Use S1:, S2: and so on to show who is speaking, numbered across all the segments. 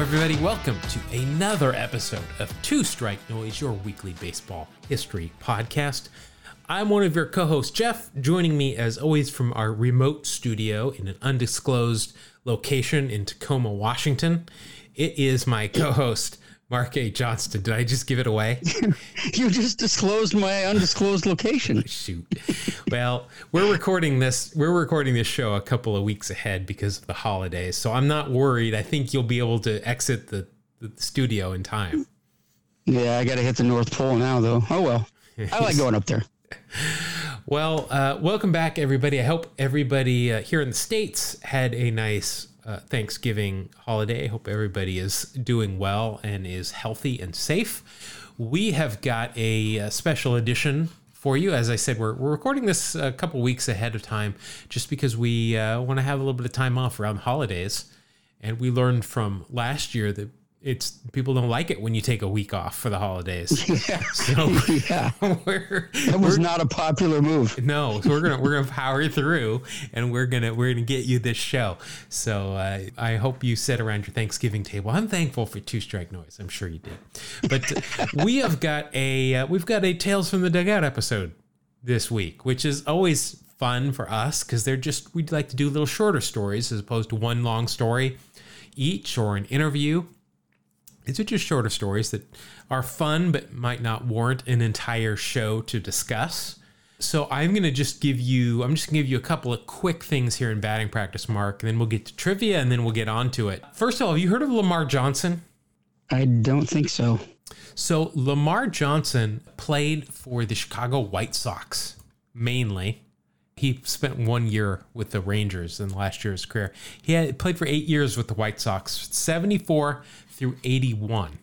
S1: Everybody. Welcome to another episode of Two Strike Noise, your weekly baseball history podcast. I'm one of your co hosts, Jeff, joining me as always from our remote studio in an undisclosed location in Tacoma, Washington. It is my co host, Mark A. Johnston. Did I just give it away?
S2: you just disclosed my undisclosed location.
S1: Shoot. Well, we're recording this. We're recording this show a couple of weeks ahead because of the holidays, so I'm not worried. I think you'll be able to exit the, the studio in time.
S2: Yeah, I got to hit the North Pole now, though. Oh well, I like going up there.
S1: Well, uh, welcome back, everybody. I hope everybody uh, here in the states had a nice uh, Thanksgiving holiday. I hope everybody is doing well and is healthy and safe. We have got a, a special edition for you. As I said, we're, we're recording this a couple weeks ahead of time just because we uh, want to have a little bit of time off around holidays. And we learned from last year that it's people don't like it when you take a week off for the holidays.
S2: Yeah,
S1: So
S2: yeah. That was not a popular move.
S1: no, so we're gonna we're gonna power through, and we're gonna we're gonna get you this show. So uh, I hope you sit around your Thanksgiving table. I'm thankful for Two Strike Noise. I'm sure you did. But we have got a uh, we've got a Tales from the Dugout episode this week, which is always fun for us because they're just we'd like to do little shorter stories as opposed to one long story each or an interview. These are just shorter stories that are fun but might not warrant an entire show to discuss. So I'm going to just give you I'm just going to give you a couple of quick things here in batting practice mark and then we'll get to trivia and then we'll get on to it. First of all, have you heard of Lamar Johnson?
S2: I don't think so.
S1: So Lamar Johnson played for the Chicago White Sox mainly. He spent one year with the Rangers in last year's career. He had played for eight years with the White Sox, 74 through 81.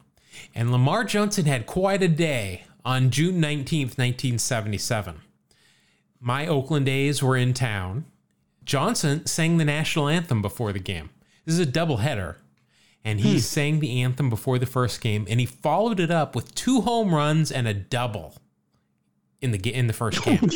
S1: And Lamar Johnson had quite a day on June 19th, 1977. My Oakland A's were in town. Johnson sang the national anthem before the game. This is a doubleheader. And he hmm. sang the anthem before the first game, and he followed it up with two home runs and a double in the in the first game.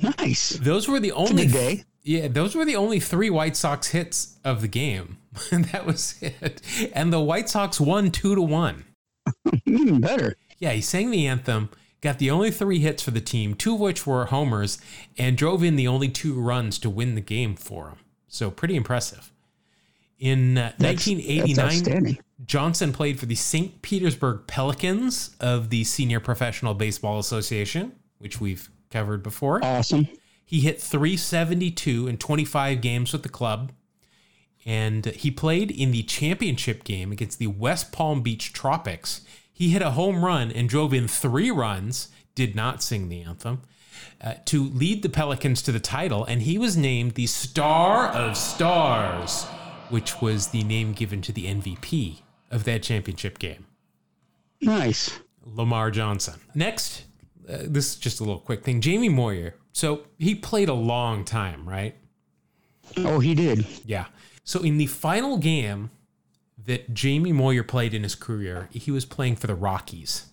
S2: Nice.
S1: Those were the only
S2: day.
S1: yeah, those were the only three White Sox hits of the game. And that was it. And the White Sox won two to one.
S2: Even better.
S1: Yeah, he sang the anthem, got the only three hits for the team, two of which were homers, and drove in the only two runs to win the game for him. So pretty impressive. In uh,
S2: That's-
S1: 1989,
S2: that's.
S1: Johnson played for the St. Petersburg Pelicans of the Senior Professional Baseball Association, which we've covered before.
S2: Awesome.
S1: He hit 372 in 25 games with the club. And he played in the championship game against the West Palm Beach Tropics. He hit a home run and drove in three runs, did not sing the anthem, uh, to lead the Pelicans to the title. And he was named the Star of Stars, which was the name given to the MVP of that championship game.
S2: Nice.
S1: Lamar Johnson. Next, uh, this is just a little quick thing. Jamie Moyer. So he played a long time, right?
S2: Oh, he did.
S1: Yeah. So in the final game that Jamie Moyer played in his career, he was playing for the Rockies,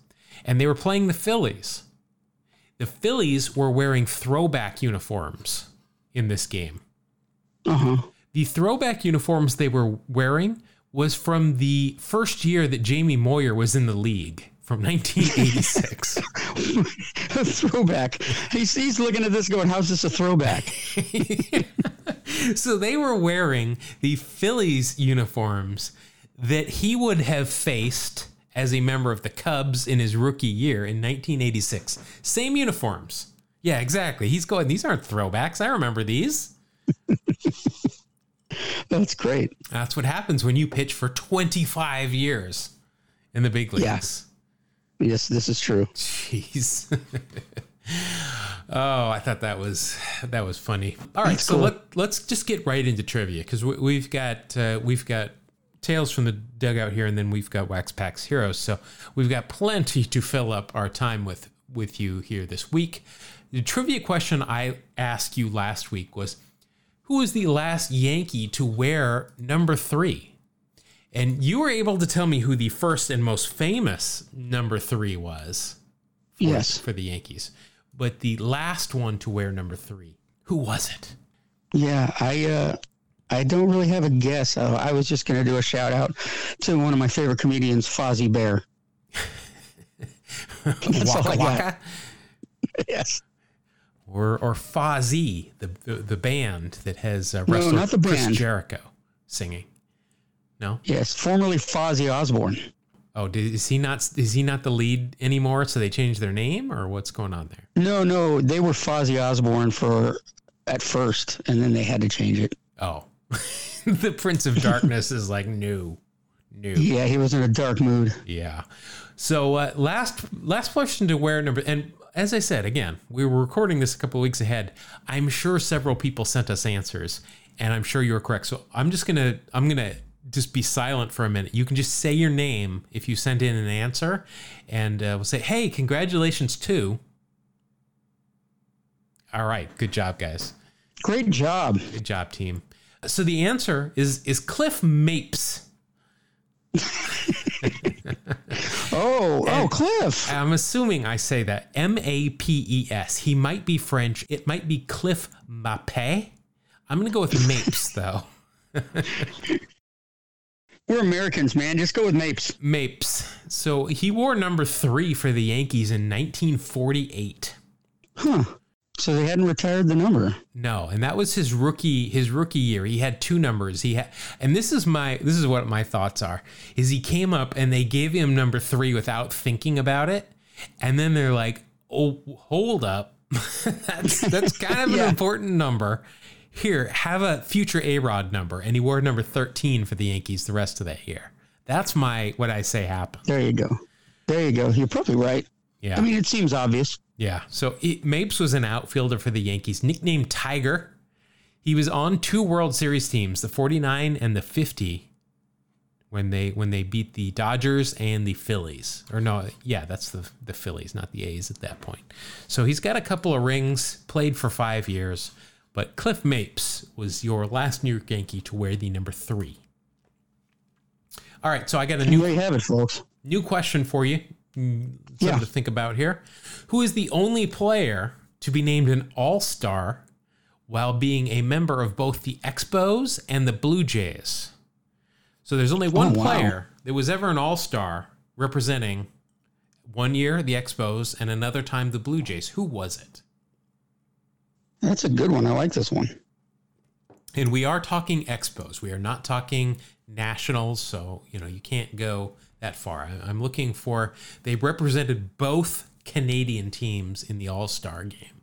S1: and they were playing the Phillies. The Phillies were wearing throwback uniforms in this game.
S2: Uh huh.
S1: The throwback uniforms they were wearing was from the first year that Jamie Moyer was in the league from 1986.
S2: a throwback. He's, he's looking at this going, how's this a throwback?
S1: so they were wearing the Phillies uniforms that he would have faced as a member of the Cubs in his rookie year in 1986. Same uniforms. Yeah, exactly. He's going, these aren't throwbacks. I remember these.
S2: That's great.
S1: That's what happens when you pitch for 25 years in the big leagues. Yeah.
S2: Yes, this is true.
S1: Jeez. oh, I thought that was that was funny. All right,
S2: That's
S1: so
S2: cool.
S1: let let's just get right into trivia because we, we've got uh, we've got tales from the dugout here, and then we've got Wax Packs Heroes. So we've got plenty to fill up our time with with you here this week. The trivia question I asked you last week was, who was the last Yankee to wear number three? And you were able to tell me who the first and most famous number three was for,
S2: Yes.
S1: for the Yankees. But the last one to wear number three, who was it?
S2: Yeah, I uh, I don't really have a guess. Uh, I was just going to do a shout out to one of my favorite comedians, Fozzie Bear. That's all
S1: Waka. Waka?
S2: Yes.
S1: Or or Fozzy, the, the the band that has uh,
S2: No, not the
S1: Chris
S2: band.
S1: Jericho singing. No.
S2: Yes. Formerly Fozzy Osbourne.
S1: Oh, did, is he not? Is he not the lead anymore? So they changed their name, or what's going on there?
S2: No, no, they were Fozzy Osbourne for at first, and then they had to change it.
S1: Oh, the Prince of Darkness is like new, new.
S2: Yeah, he was in a dark mood.
S1: Yeah. So uh, last last question to wear number and as I said again, we were recording this a couple of weeks ahead. I'm sure several people sent us answers, and I'm sure you were correct. So I'm just gonna I'm gonna just be silent for a minute. You can just say your name if you sent in an answer, and uh, we'll say, "Hey, congratulations to." All right, good job, guys.
S2: Great job.
S1: Good job, team. So the answer is is Cliff Mapes.
S2: Oh, oh, Cliff.
S1: I'm assuming I say that M A P E S. He might be French. It might be Cliff Mape. I'm gonna go with Mapes though.
S2: We're Americans, man. Just go with Mapes.
S1: Mapes. So he wore number three for the Yankees in 1948.
S2: Huh. So they hadn't retired the number.
S1: No, and that was his rookie his rookie year. He had two numbers. He had, and this is my this is what my thoughts are. Is he came up and they gave him number three without thinking about it, and then they're like, "Oh, hold up, that's that's kind of an important number." Here, have a future A Rod number, and he wore number thirteen for the Yankees the rest of that year. That's my what I say happened.
S2: There you go. There you go. You're probably right.
S1: Yeah.
S2: I mean, it seems obvious.
S1: Yeah. So it, Mapes was an outfielder for the Yankees, nicknamed Tiger. He was on two World Series teams, the 49 and the 50, when they when they beat the Dodgers and the Phillies. Or no, yeah, that's the the Phillies, not the A's at that point. So he's got a couple of rings, played for 5 years, but Cliff Mapes was your last New York Yankee to wear the number 3. All right, so I got a new
S2: there you have it, folks.
S1: New question for you. Mm, Something
S2: Yeah.
S1: to think about here. Who is the only player to be named an All Star while being a member of both the Expos and the Blue Jays? So there's only one
S2: Oh, wow.
S1: player that was ever an All Star representing one year the Expos and another time the Blue Jays. Who was it?
S2: That's a good one. I like this one.
S1: And we are talking Expos. We are not talking Nationals. So, you know, you can't go that far. I'm looking for, they represented both Canadian teams in the All Star game.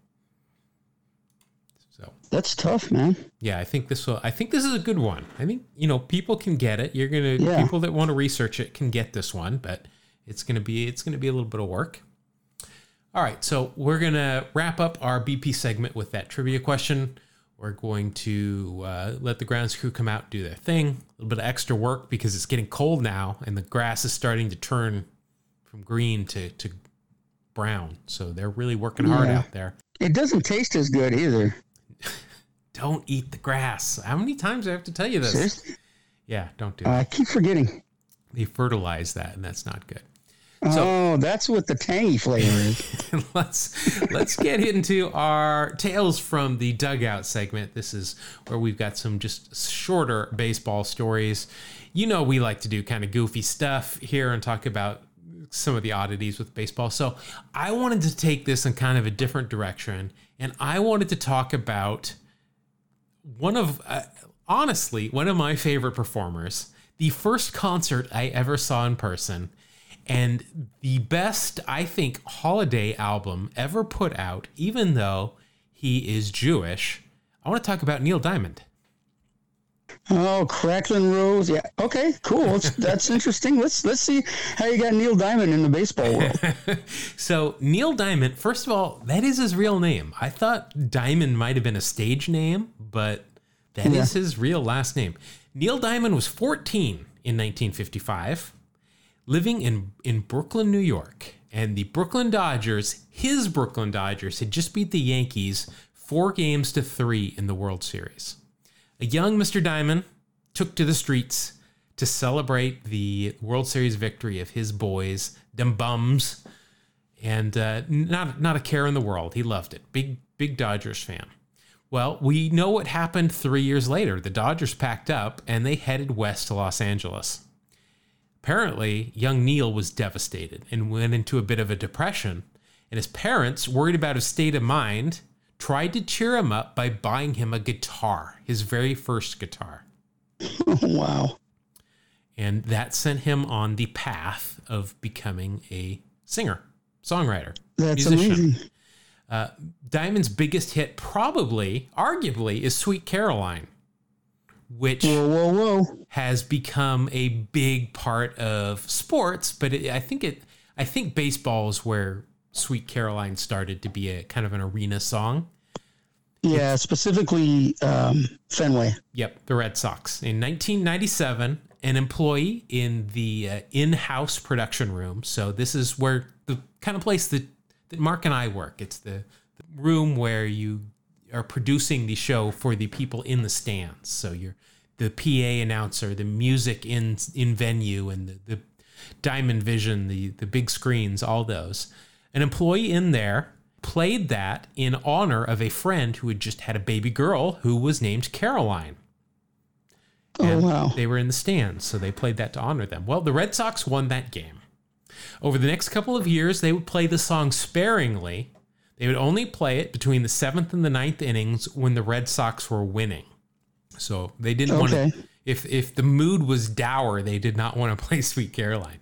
S1: So,
S2: That's tough, man.
S1: yeah, I think this will, I think this is a good one. I think, you know, people can get it. You're going to,
S2: Yeah.
S1: people that want to research it can get this one, but it's going to be, it's going to be a little bit of work. All right, so we're gonna wrap up our BP segment with that trivia question. We're going to uh, let the grounds crew come out and do their thing. A little bit of extra work because it's getting cold now, and the grass is starting to turn from green to to brown. So they're really working hard
S2: Yeah.
S1: out there.
S2: It doesn't taste as good either.
S1: Don't eat the grass. How many times do I have to tell you this?
S2: Seriously?
S1: Yeah, don't do
S2: Uh,
S1: it.
S2: I keep forgetting.
S1: They fertilize that, and that's not good.
S2: Oh, that's what the tangy flavor is.
S1: let's let's get into our tales from the dugout segment. This is where we've got some just shorter baseball stories. You know, we like to do kind of goofy stuff here and talk about some of the oddities with baseball. So I wanted to take this in kind of a different direction, and I wanted to talk about one of uh, honestly one of my favorite performers the first concert i ever saw in person and the best i think holiday album ever put out even though he is jewish i want to talk about neil diamond
S2: Oh, Crackling Rose. Yeah. Okay. Cool. That's, that's interesting. Let's let's see how you got Neil Diamond in the baseball world.
S1: so neil diamond first of all that is his real name i thought diamond might have been a stage name but that is
S2: Yeah.
S1: his real last name neil diamond was 14 in 1955 living in, in brooklyn new york and the brooklyn dodgers his brooklyn dodgers had just beat the yankees four games to three in the world series a young mr diamond took to the streets to celebrate the world series victory of his boys them bums and uh, not not a care in the world. He loved it. Big big Dodgers fan. Well, we know what happened three years later. The Dodgers packed up and they headed west to Los Angeles. Apparently, young Neil was devastated and went into a bit of a depression. And his parents, worried about his state of mind, tried to cheer him up by buying him a guitar, his very first guitar.
S2: wow.
S1: And that sent him on the path of becoming a singer, songwriter,
S2: That's
S1: musician.
S2: amazing.
S1: Uh, Diamond's biggest hit, probably, arguably, is Sweet Caroline, which
S2: Whoa, whoa, whoa.
S1: has become a big part of sports. But it, I think it, I think baseball is where Sweet Caroline started to be a kind of an arena song.
S2: Yeah, specifically um, Fenway.
S1: Yep, the Red Sox. In 1997, an employee in the uh, in-house production room. So this is where the kind of place that, that Mark and I work. It's the, the room where you are producing the show for the people in the stands. So you're the PA announcer, the music in in venue, and the, the Diamond Vision, the the big screens, all those. An employee in there played that in honor of a friend who had just had a baby girl who was named Caroline.
S2: Oh, wow.
S1: They were in the stands, so they played that to honor them. Well, the Red Sox won that game. Over the next couple of years, they would play the song sparingly. They would only play it between the seventh and the ninth innings when the Red Sox were winning. So they didn't want to. If if the mood was dour, they did not want to play Sweet Caroline.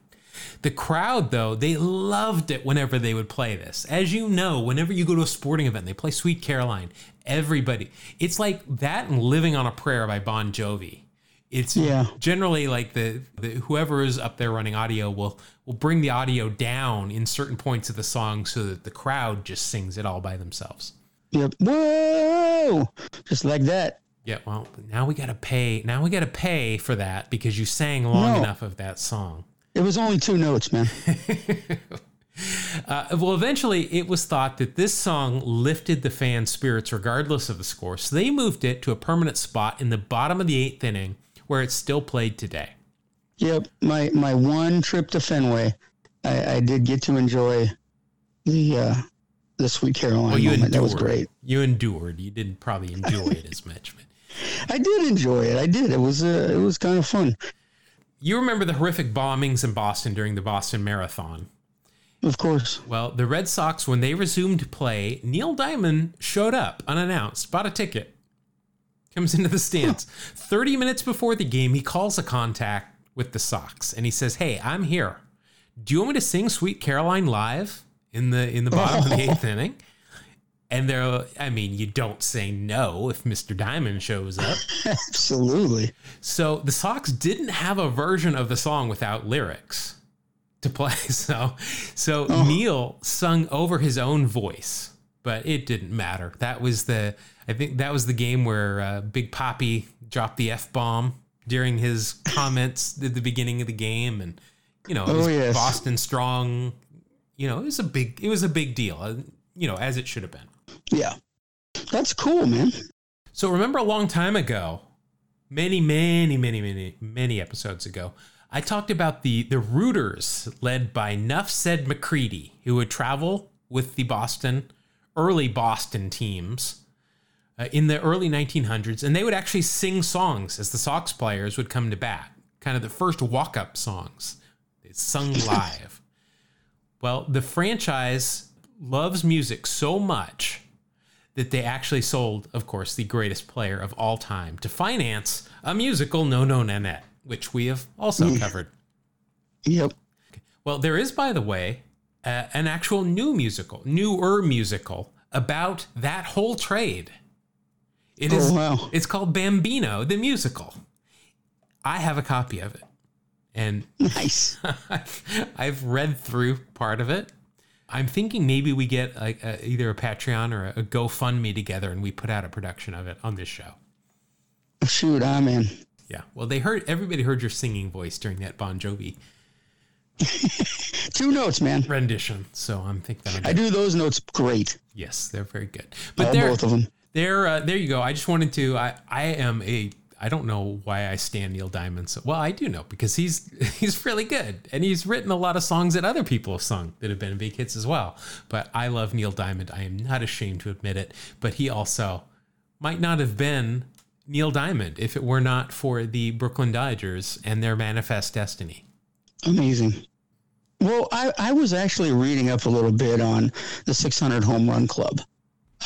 S1: The crowd, though, they loved it whenever they would play this. As you know, whenever you go to a sporting event, they play Sweet Caroline. Everybody, it's like that and Living on a Prayer by Bon Jovi. It's
S2: Yeah.
S1: generally like the, the whoever is up there running audio will will bring the audio down in certain points of the song so that the crowd just sings it all by themselves.
S2: Yep. Whoa! Just like that.
S1: Yeah, well, now we got to pay. Now we got to pay for that because you sang long
S2: No.
S1: enough of that song.
S2: It was only two notes, man.
S1: Uh, well, eventually, it was thought that this song lifted the fans' spirits regardless of the score, so they moved it to a permanent spot in the bottom of the eighth inning, where it's still played today.
S2: Yep. My my one trip to Fenway, I, I did get to enjoy the uh, the Sweet Caroline
S1: Well, you
S2: moment.
S1: endured.
S2: That was great.
S1: You endured. You didn't probably enjoy it as much, but
S2: I did enjoy it. I did. It was uh, it was kind of fun.
S1: you remember the horrific bombings in Boston during the Boston Marathon.
S2: Of course.
S1: Well, the Red Sox, when they resumed play, Neil Diamond showed up unannounced, bought a ticket, comes into the stands. 30 minutes before the game, he calls a contact with the Sox and he says, Hey, I'm here. Do you want me to sing Sweet Caroline live in the in the bottom of the eighth inning? And they're I mean, you don't say no if Mr. Diamond shows up.
S2: Absolutely.
S1: So the Sox didn't have a version of the song without lyrics to play. So so oh. Neil sung over his own voice, but it didn't matter. That was the I think that was the game where uh, Big Papi dropped the f bomb during his comments at the beginning of the game, and you know it was
S2: Oh, yes.
S1: Boston strong. You know it was a big it was a big deal. uh, You know as it should have been.
S2: Yeah. That's cool, man.
S1: So remember a long time ago, many, many, many, many, many episodes ago, I talked about the the Rooters led by Nuf Ced McGreevy, who would travel with the Boston early Boston teams uh, in the early 1900s, and they would actually sing songs as the Sox players would come to bat, kind of the first walk up songs. They sung live. well, the franchise loves music so much that they actually sold, of course, the greatest player of all time to finance a musical No No Nanette, which we have also covered.
S2: Yep.
S1: Well, there is, by the way, uh, an actual new musical, newer musical about that whole trade. It is.
S2: Oh, wow.
S1: It's called Bambino the musical. I have a copy of it, and
S2: Nice.
S1: I've, read through part of it. I'm thinking maybe we get like a, either a Patreon or a, GoFundMe together, and we put out a production of it on this show.
S2: Shoot, I'm in.
S1: Yeah. Well, they heard everybody heard your singing voice during that Bon Jovi
S2: Two notes, man.
S1: rendition, so I'm thinking
S2: I do those notes great.
S1: yes, they're very good. But
S2: All both of them.
S1: There. Uh, there you go. I just wanted to. I I am a. I don't know why I stand Neil Diamond. So, well, I do know because he's he's really good, and he's written a lot of songs that other people have sung that have been big hits as well. But I love Neil Diamond. I am not ashamed to admit it. But he also might not have been Neil Diamond if it were not for the Brooklyn Dodgers and their manifest destiny.
S2: Amazing. Well, I, I was actually reading up a little bit on the 600 home run club.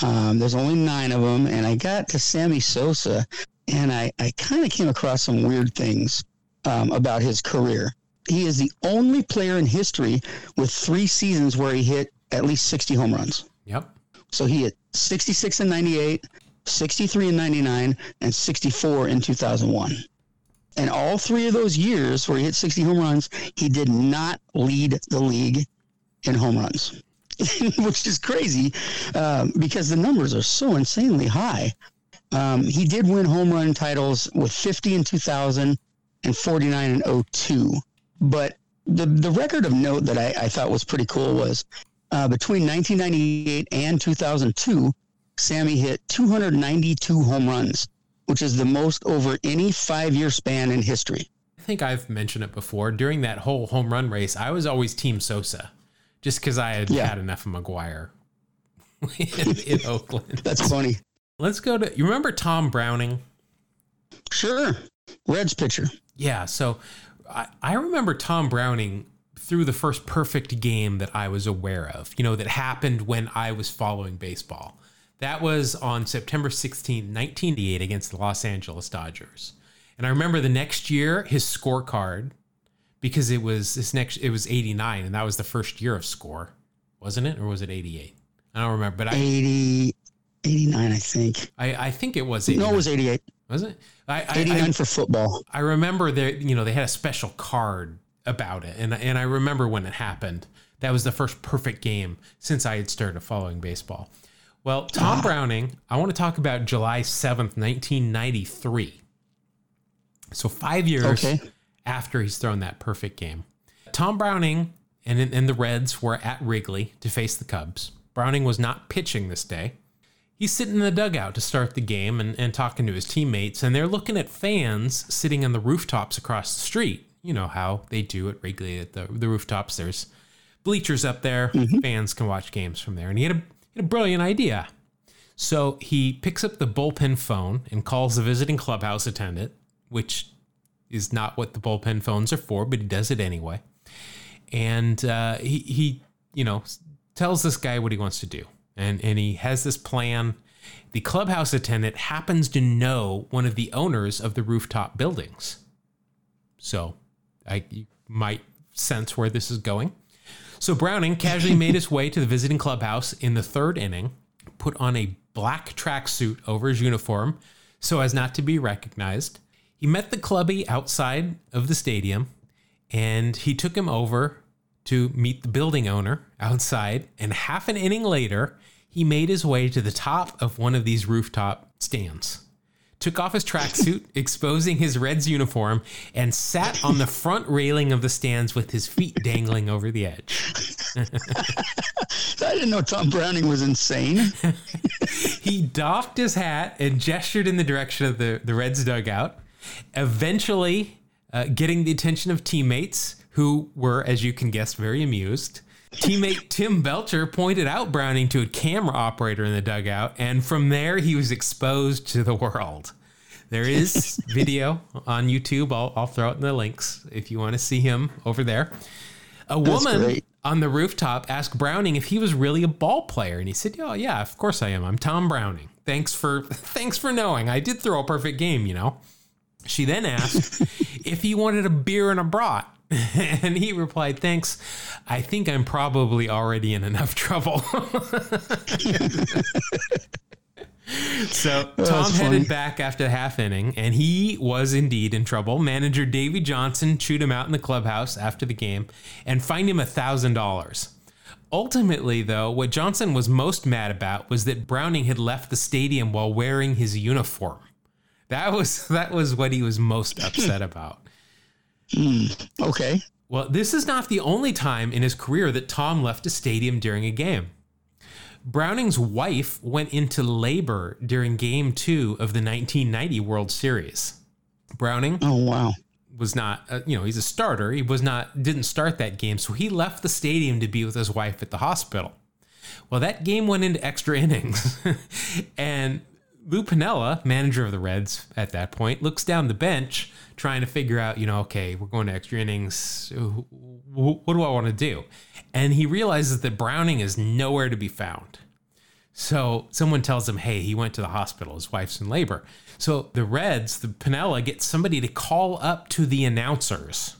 S2: Um, there's only nine of them, and I got to Sammy Sosa, and I, I kind of came across some weird things um, about his career. He is the only player in history with three seasons where he hit at least 60 home runs.
S1: Yep.
S2: So he hit 66 in 98, 63 in 99, and 64 in 2001. And all three of those years where he hit 60 home runs, he did not lead the league in home runs, which is crazy um, because the numbers are so insanely high. Um, he did win home run titles with 50 in 2000 and 49 in 02. But the, the record of note that I, I thought was pretty cool was uh, between 1998 and 2002, Sammy hit 292 home runs which is the most over any five year span in history.
S1: I think I've mentioned it before. During that whole home run race, I was always Team Sosa, just because I had yeah. had enough of McGwire in, in Oakland.
S2: That's funny.
S1: Let's go to. You remember Tom Browning?
S2: Sure, Reds pitcher.
S1: Yeah. So I, I remember Tom Browning through the first perfect game that I was aware of. You know that happened when I was following baseball. That was on September 16, 1988, against the Los Angeles Dodgers. And I remember the next year, his scorecard, because it was this next, it was 89, and that was the first year of score, wasn't it? Or was it 88? I don't remember, but I
S2: 80, 89, I think.
S1: I, I think it was
S2: 89. No, it was 88.
S1: Was it?
S2: I, 89 I, for football.
S1: I remember there, you know, they had a special card about it. And, and I remember when it happened. That was the first perfect game since I had started following baseball. Well, Tom ah. Browning, I want to talk about July 7th, 1993. So, five years okay. After he's thrown that perfect game. Tom Browning and, and the Reds were at Wrigley to face the Cubs. Browning was not pitching this day. He's sitting in the dugout to start the game and, and talking to his teammates, and they're looking at fans sitting on the rooftops across the street. You know how they do at Wrigley at the, the rooftops. There's bleachers up there. Mm-hmm. Fans can watch games from there. And he had a had a brilliant idea. So he picks up the bullpen phone and calls the visiting clubhouse attendant, which is not what the bullpen phones are for, but he does it anyway. And uh, he, he, you know, tells this guy what he wants to do. And, and he has this plan. The clubhouse attendant happens to know one of the owners of the rooftop buildings. So I you might sense where this is going. So Browning casually made his way to the visiting clubhouse in the third inning, put on a black tracksuit over his uniform so as not to be recognized. He met the clubby outside of the stadium and he took him over to meet the building owner outside. And half an inning later, he made his way to the top of one of these rooftop stands took off his tracksuit, exposing his Reds uniform, and sat on the front railing of the stands with his feet dangling over the edge.
S2: I didn't know Tom Browning was insane.
S1: he doffed his hat and gestured in the direction of the, the Reds dugout, eventually uh, getting the attention of teammates who were, as you can guess, very amused. Teammate Tim Belcher pointed out Browning to a camera operator in the dugout, and from there he was exposed to the world. There is video on YouTube. I'll, I'll throw it in the links if you want to see him over there. A woman on the rooftop asked Browning if he was really a ball player, and he said, "Oh yeah, of course I am. I'm Tom Browning. Thanks for thanks for knowing. I did throw a perfect game, you know." She then asked if he wanted a beer and a brat. and he replied, Thanks. I think I'm probably already in enough trouble. so Tom headed back after the half inning, and he was indeed in trouble. Manager Davey Johnson chewed him out in the clubhouse after the game and fined him a thousand dollars. Ultimately, though, what Johnson was most mad about was that Browning had left the stadium while wearing his uniform. That was that was what he was most upset about.
S2: Mm, okay.
S1: Well, this is not the only time in his career that Tom left a stadium during a game. Browning's wife went into labor during game two of the 1990 World Series. Browning.
S2: Oh, wow.
S1: Was not, uh, you know, he's a starter. He was not, didn't start that game. So he left the stadium to be with his wife at the hospital. Well, that game went into extra innings. and Lou Piniella, manager of the Reds at that point, looks down the bench trying to figure out, you know, okay, we're going to extra innings. What do I want to do? And he realizes that Browning is nowhere to be found. So someone tells him, hey, he went to the hospital. His wife's in labor. So the Reds, the Piniella, gets somebody to call up to the announcers,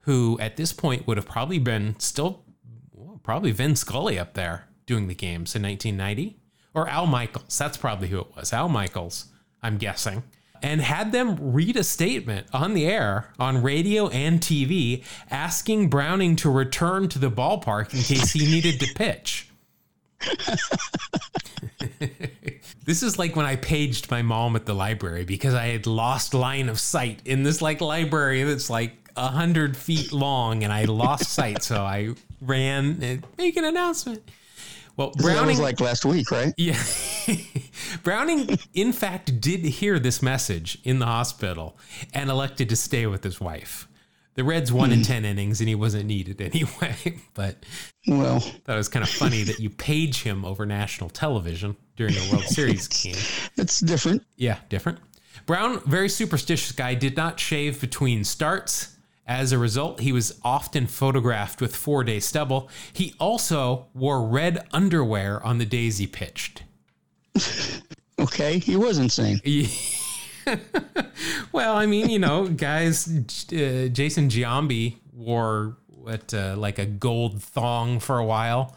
S1: who at this point would have probably been still, well, probably Vin Scully up there doing the games in 1990 or Al Michaels. That's probably who it was. Al Michaels, I'm guessing. And had them read a statement on the air, on radio and TV, asking Browning to return to the ballpark in case he needed to pitch. this is like when I paged my mom at the library because I had lost line of sight in this like library that's like a hundred feet long and I lost sight. So I ran and make an announcement. Well,
S2: Browning was like last week, right?
S1: Yeah. Browning, in fact, did hear this message in the hospital and elected to stay with his wife. The Reds won in hmm. 10 innings and he wasn't needed anyway. But
S2: well,
S1: that was kind of funny that you page him over national television during a World Series game.
S2: It's different.
S1: Yeah, different. Brown, very superstitious guy, did not shave between starts as a result, he was often photographed with four day stubble. He also wore red underwear on the days he pitched.
S2: okay, he was insane.
S1: well, I mean, you know, guys, uh, Jason Giambi wore what, uh, like a gold thong for a while.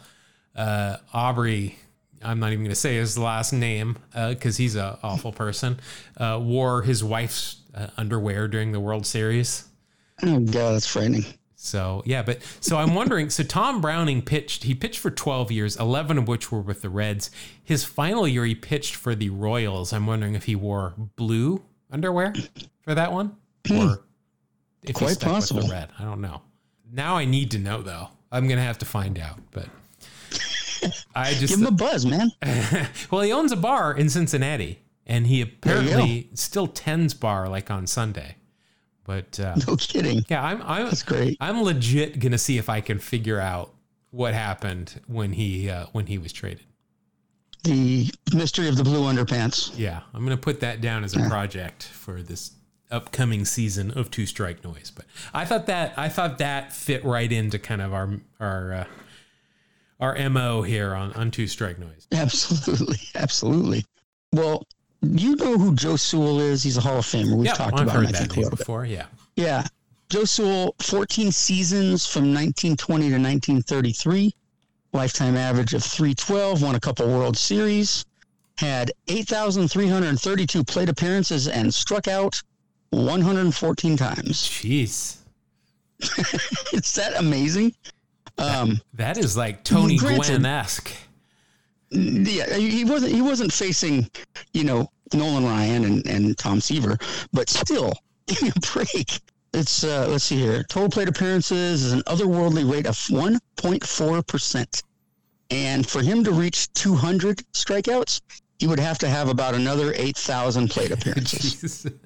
S1: Uh, Aubrey, I'm not even going to say his last name because uh, he's an awful person, uh, wore his wife's uh, underwear during the World Series.
S2: Oh god, that's frightening.
S1: So yeah, but so I'm wondering. So Tom Browning pitched. He pitched for 12 years, 11 of which were with the Reds. His final year, he pitched for the Royals. I'm wondering if he wore blue underwear for that one,
S2: hmm. or if Quite he stuck possible. with
S1: the red. I don't know. Now I need to know though. I'm gonna have to find out. But
S2: I just give him a buzz, man.
S1: well, he owns a bar in Cincinnati, and he apparently still tends bar like on Sunday. But uh,
S2: no kidding.
S1: Yeah, I'm. I'm
S2: That's great.
S1: I'm legit gonna see if I can figure out what happened when he uh, when he was traded.
S2: The mystery of the blue underpants.
S1: Yeah, I'm gonna put that down as a yeah. project for this upcoming season of Two Strike Noise. But I thought that I thought that fit right into kind of our our uh, our mo here on on Two Strike Noise.
S2: Absolutely, absolutely. Well, you know who Joe Sewell is? He's a Hall of Famer. We've talked I've about him, I think,
S1: before. Yeah.
S2: Yeah. Joe Sewell, 14 seasons from 1920 to 1933, lifetime average of 312, won a couple World Series, had 8,332 plate appearances, and struck out 114 times.
S1: Jeez.
S2: is that amazing?
S1: Um, that is like Tony Gwynn esque
S2: yeah, he wasn't he wasn't facing, you know, Nolan Ryan and, and Tom Seaver, but still, give me a break. It's uh, let's see here. Total plate appearances is an otherworldly rate of one point four percent, and for him to reach two hundred strikeouts, he would have to have about another eight thousand plate appearances.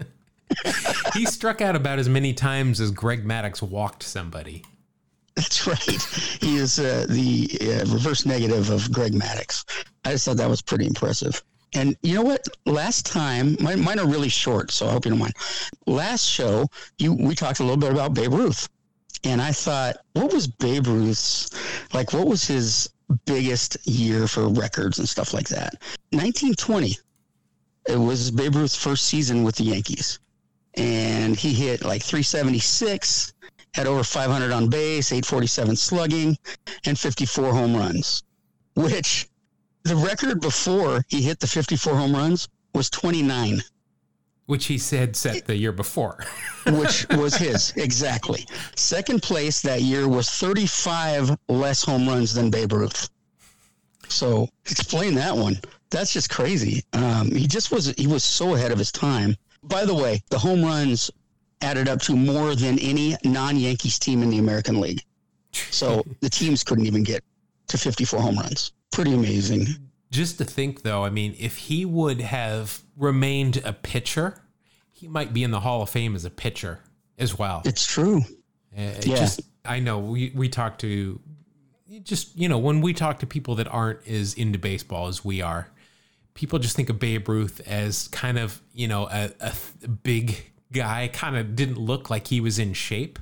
S1: he struck out about as many times as Greg Maddux walked somebody.
S2: That's right. He is uh, the uh, reverse negative of Greg Maddux. I just thought that was pretty impressive. And you know what? Last time, mine, mine, are really short, so I hope you don't mind. Last show, you we talked a little bit about Babe Ruth, and I thought, what was Babe Ruth's like? What was his biggest year for records and stuff like that? 1920. It was Babe Ruth's first season with the Yankees, and he hit like 376 had over 500 on base, 847 slugging, and 54 home runs, which the record before he hit the 54 home runs was 29.
S1: Which he said set the year before.
S2: which was his, exactly. Second place that year was 35 less home runs than Babe Ruth. So explain that one. That's just crazy. Um, he just was, he was so ahead of his time. By the way, the home runs added up to more than any non Yankees team in the American League. So the teams couldn't even get to 54 home runs. Pretty amazing.
S1: Just to think, though, I mean, if he would have remained a pitcher, he might be in the Hall of Fame as a pitcher as well.
S2: It's true.
S1: Uh, it yeah. Just, I know we, we talk to just, you know, when we talk to people that aren't as into baseball as we are, people just think of Babe Ruth as kind of, you know, a, a big guy, kind of didn't look like he was in shape.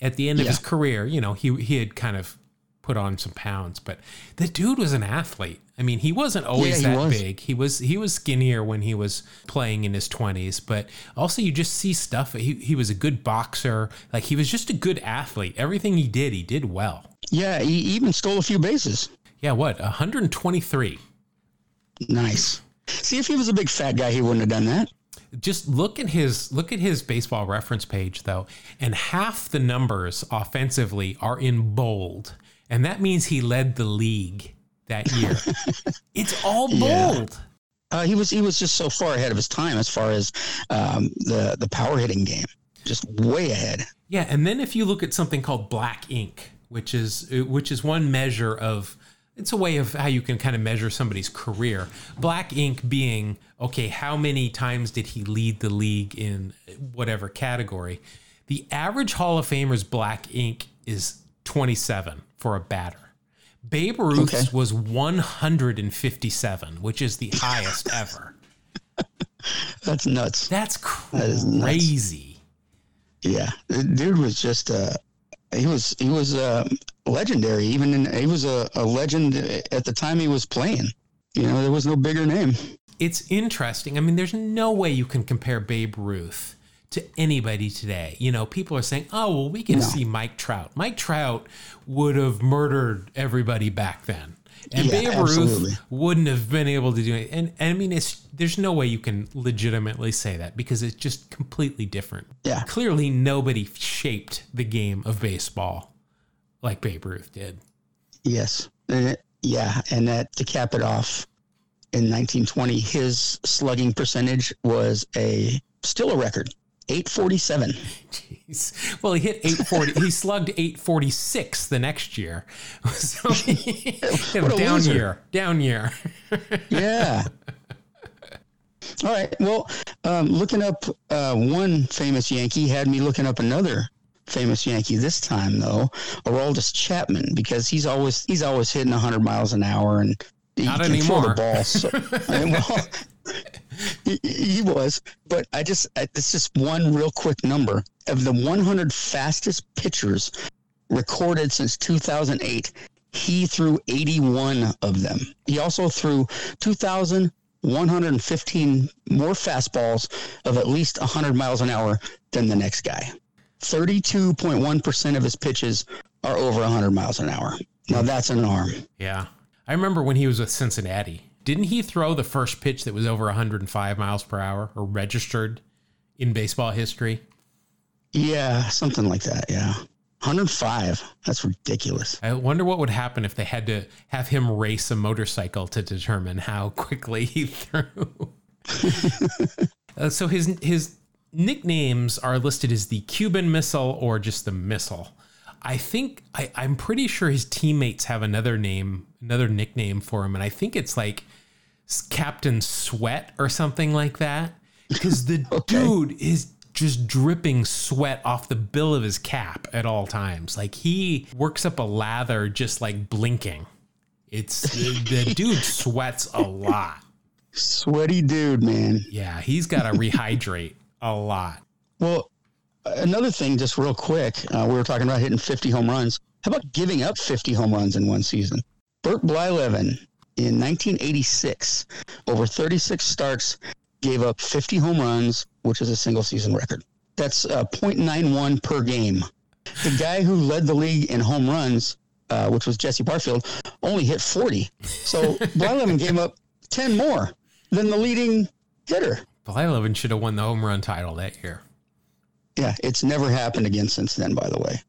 S1: At the end of
S2: Yeah.
S1: his career, you know, he he had kind of put on some pounds, but the dude was an athlete. I mean, he wasn't always
S2: Yeah, he
S1: that
S2: was.
S1: big. He was he was skinnier when he was playing in his 20s, but also you just see stuff he he was a good boxer. Like he was just a good athlete. Everything he did, he did well.
S2: Yeah, he even stole a few bases.
S1: Yeah, what? 123.
S2: Nice. See, if he was a big fat guy, he wouldn't have done that.
S1: Just look at his look at his baseball reference page though and half the numbers offensively are in bold and that means he led the league that year it's all
S2: Yeah.
S1: bold
S2: Uh, he was he was just so far ahead of his time as far as um, the the power hitting game, just way ahead.
S1: yeah and then if you look at something called black ink which is which is one measure of it's a way of how you can kind of measure somebody's career black ink being okay how many times did he lead the league in whatever category the average hall of famer's black ink is 27 for a batter babe ruth's
S2: Okay.
S1: was 157 which is the highest ever
S2: That's nuts.
S1: that's
S2: is nuts.
S1: crazy
S2: Yeah, the dude was just uh, he was he was uh, legendary. Even in, he was a, a legend at the time he was playing. You know, there was no bigger name.
S1: it's interesting. I mean, there's no way you can compare Babe Ruth to anybody today. You know, people are saying, "Oh, well, we can
S2: No.
S1: see Mike Trout. Mike Trout would have murdered everybody back then." And
S2: Yeah,
S1: Babe. Ruth wouldn't have been able to do it. And, and I mean, it's there's no way you can legitimately say that because it's just completely different.
S2: Yeah.
S1: Clearly, nobody shaped the game of baseball like Babe Ruth did.
S2: Yes, and it, yeah, and that to cap it off, in 1920, his slugging percentage was a still a record, 847.
S1: Jeez. Well, he hit 840. he slugged 846 the next year. So he, down
S2: loser.
S1: year, down year.
S2: Yeah. All right. Well, um, looking up uh, one famous Yankee had me looking up another famous Yankee. This time, though, Aroldis Chapman, because he's always he's always hitting 100 miles an hour and he
S1: Not
S2: can throw the ball. So, I mean, well, he, was, but I just it's just one real quick number of the 100 fastest pitchers recorded since 2008. He threw 81 of them. He also threw 2,115 more fastballs of at least 100 miles an hour than the next guy. 32.1% of his pitches are over 100 miles an hour. Now that's an arm.
S1: Yeah. I remember when he was with Cincinnati. Didn't he throw the first pitch that was over 105 miles per hour or registered in baseball history?
S2: Yeah, something like that. Yeah. 105. That's ridiculous.
S1: I wonder what would happen if they had to have him race a motorcycle to determine how quickly he threw. Uh, so his his nicknames are listed as the Cuban Missile or just the Missile. I think I, I'm pretty sure his teammates have another name, another nickname for him, and I think it's like Captain Sweat or something like that. Because the dude is just dripping sweat off the bill of his cap at all times. Like he works up a lather just like blinking. It's the, the dude sweats a lot.
S2: Sweaty dude, man.
S1: Yeah, he's got to rehydrate a lot.
S2: Well, another thing, just real quick, uh, we were talking about hitting 50 home runs. How about giving up 50 home runs in one season? Burt Blyleven in 1986, over 36 starts, gave up 50 home runs, which is a single season record. That's uh, 0.91 per game. The guy who led the league in home runs, uh, which was Jesse Barfield, only hit 40. So Blyleven gave up 10 more than the leading hitter.
S1: Blyleven should have won the home run title that year.
S2: Yeah, it's never happened again since then, by the way.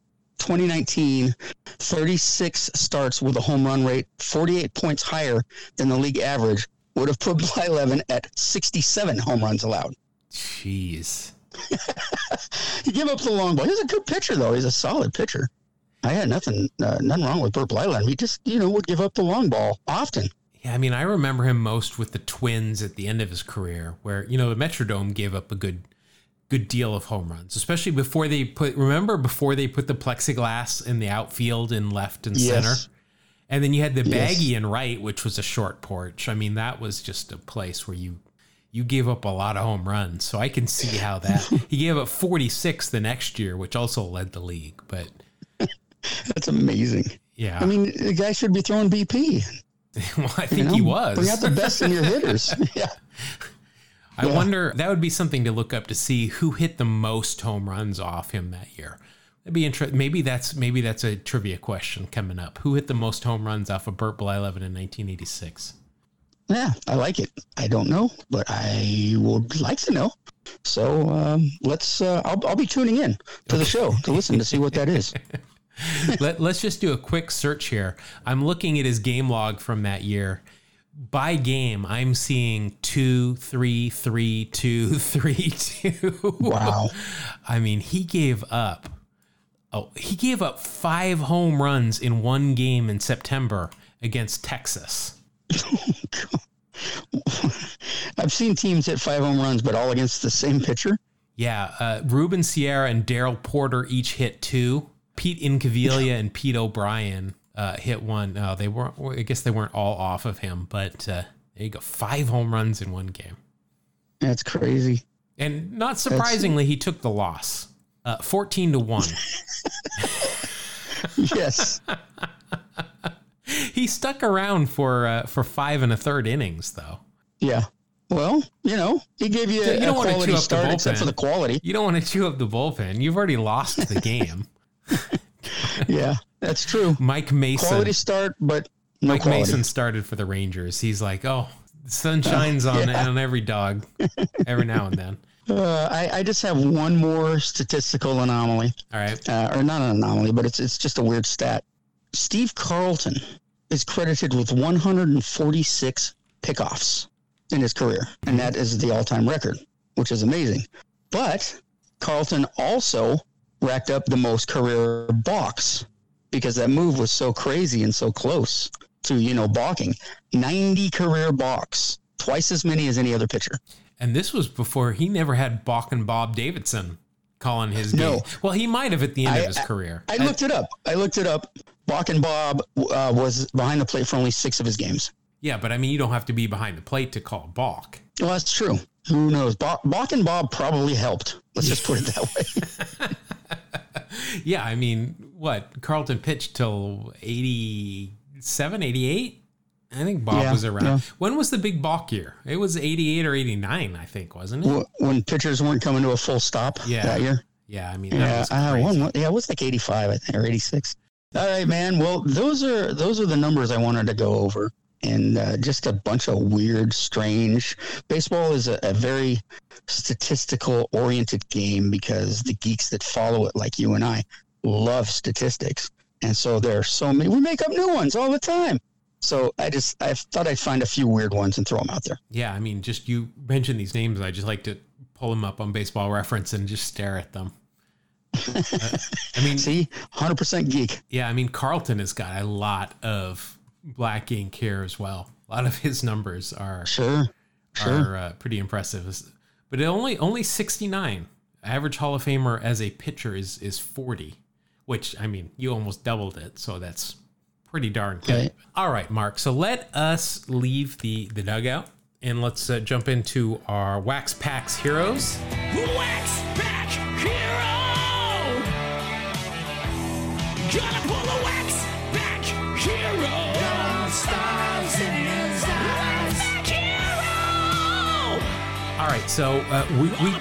S2: 2019, 36 starts with a home run rate 48 points higher than the league average would have put Blyleven at 67 home runs allowed.
S1: Jeez.
S2: He gave up the long ball. He's a good pitcher, though. He's a solid pitcher. I had nothing, uh, nothing wrong with Burt Blyleven. He just, you know, would give up the long ball often.
S1: Yeah, I mean, I remember him most with the Twins at the end of his career, where you know the Metrodome gave up a good, good deal of home runs, especially before they put. Remember before they put the plexiglass in the outfield in left and center, And then you had the
S2: Yes.
S1: baggy and right, which was a short porch. I mean, that was just a place where you you gave up a lot of home runs. So I can see how that he gave up 46 the next year, which also led the league. But
S2: That's amazing.
S1: yeah,
S2: I mean, the guy should be throwing BP.
S1: well, I
S2: you
S1: think
S2: know?
S1: he was.
S2: Bring out the best in your hitters. yeah.
S1: I
S2: Yeah.
S1: wonder that would be something to look up to see who hit the most home runs off him that year. That'd be interesting. Maybe that's maybe that's a trivia question coming up. Who hit the most home runs off of Bert Blyleven in 1986?
S2: Yeah, I like it. I don't know, but I would like to know. So um, let's. Uh, I'll, I'll be tuning in to the show to listen to see what that is.
S1: Let, let's just do a quick search here. I'm looking at his game log from that year. By game, I'm seeing two, three, three, two, three, two.
S2: Wow.
S1: I mean, he gave up. Oh, he gave up five home runs in one game in September against Texas.
S2: I've seen teams hit five home runs, but all against the same pitcher.
S1: Yeah, uh, Ruben Sierra and Darrell Porter each hit two. Pete Incaviglia and Pete O'Brien uh, hit one. Uh, they weren't. I guess they weren't all off of him, but uh, there you go. Five home runs in one game,
S2: That's crazy.
S1: and not surprisingly, he took the loss, uh, fourteen to one.
S2: Yes.
S1: he stuck around for uh, for five and a third innings, though.
S2: yeah. Well, you know, he gave you,
S1: You
S2: a,
S1: don't wanna chew
S2: quality
S1: up the
S2: start, except
S1: bullpen.
S2: for the quality.
S1: You don't want to chew up the bullpen. You've already lost the game.
S2: Yeah, that's true.
S1: Mike Mason.
S2: Quality start, but no
S1: Mike
S2: quality.
S1: Mason started for the Rangers. He's like, oh, the sun shines on,
S2: yeah.
S1: on every dog every now and then.
S2: Uh, I, I just have one more statistical anomaly,
S1: All right.
S2: uh, or not an anomaly, but it's it's just a weird stat. Steve Carlton is credited with 146 pickoffs in his career, and that is the all-time record, which is amazing. But Carlton also racked up the most career balks because that move was so crazy and so close to you know balking. 90 career balks, twice as many as any other pitcher.
S1: And this was before he never had Balkin' Bob Davidson calling his
S2: No.
S1: game. Well, he might have at the end
S2: I-
S1: of his career.
S2: I looked it up. I looked it up. Balkin' Bob uh, was behind the plate for only six of his games.
S1: yeah, but I mean, you don't have to be behind the plate to call balk.
S2: Well, that's true. Who knows? Balkin' Bob probably helped. Let's just put it that way.
S1: Yeah, I mean, what? Carlton pitched till 87, 88? I think Bob
S2: Yeah,
S1: was around.
S2: yeah.
S1: When was the big balk year? it was 88 or 89, I think, wasn't it?
S2: When pitchers weren't coming to a full stop
S1: Yeah.
S2: that year.
S1: yeah, I mean,
S2: Yeah,
S1: was
S2: I. Yeah, it was like eighty-five, I think, or eighty-six. All right, man. Well, those are those are the numbers I wanted to go over, and uh, just a bunch of weird, strange. Baseball is a, a very statistical-oriented game because the geeks that follow it, like you and I, love statistics, and so there are so many. We make up new ones all the time. So I just I thought I'd find a few weird ones and throw them out there.
S1: Yeah, I mean, just you mentioned these names, I just like to pull them up on Baseball Reference and just stare at them. Uh, I mean,
S2: See, hundred percent geek.
S1: yeah, I mean, Carlton has got a lot of black ink here as well. A lot of his numbers are
S2: Sure, sure.
S1: are uh, pretty impressive. But only only 69. Average Hall of Famer as a pitcher is is 40, which I mean, you almost doubled it, so that's pretty darn good.
S2: Right.
S1: All right, Mark. So let us leave the the dugout and let's uh, jump into our Wax Packs heroes.
S3: Wax
S1: All right, so uh, we we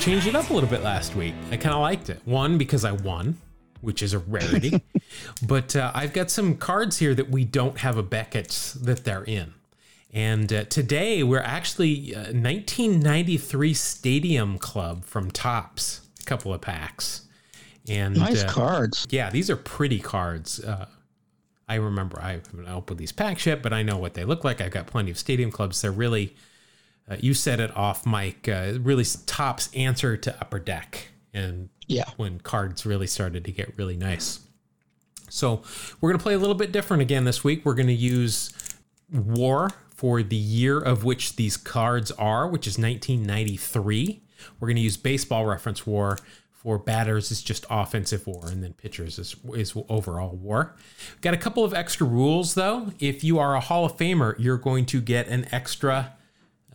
S1: changed it up a little bit last week. I kind of liked it. One because I won, which is a rarity. but uh, I've got some cards here that we don't have a Beckett's that they're in. And uh, today we're actually uh, 1993 Stadium Club from Topps, a couple of packs. And
S2: Nice
S1: uh,
S2: cards.
S1: yeah, these are pretty cards. Uh, I remember I haven't opened these packs yet, but I know what they look like. I've got plenty of stadium clubs. They're really, uh, you said it off, Mike. Uh, really Topps answer to Upper Deck, and
S2: Yeah.
S1: when cards really started to get really nice. So we're gonna play a little bit different again this week. We're gonna use War for the year of which these cards are, which is 1993. We're gonna use Baseball Reference War For batters, it's just offensive war, and then pitchers is, is overall war. Got a couple of extra rules though. If you are a Hall of Famer, you're going to get an extra,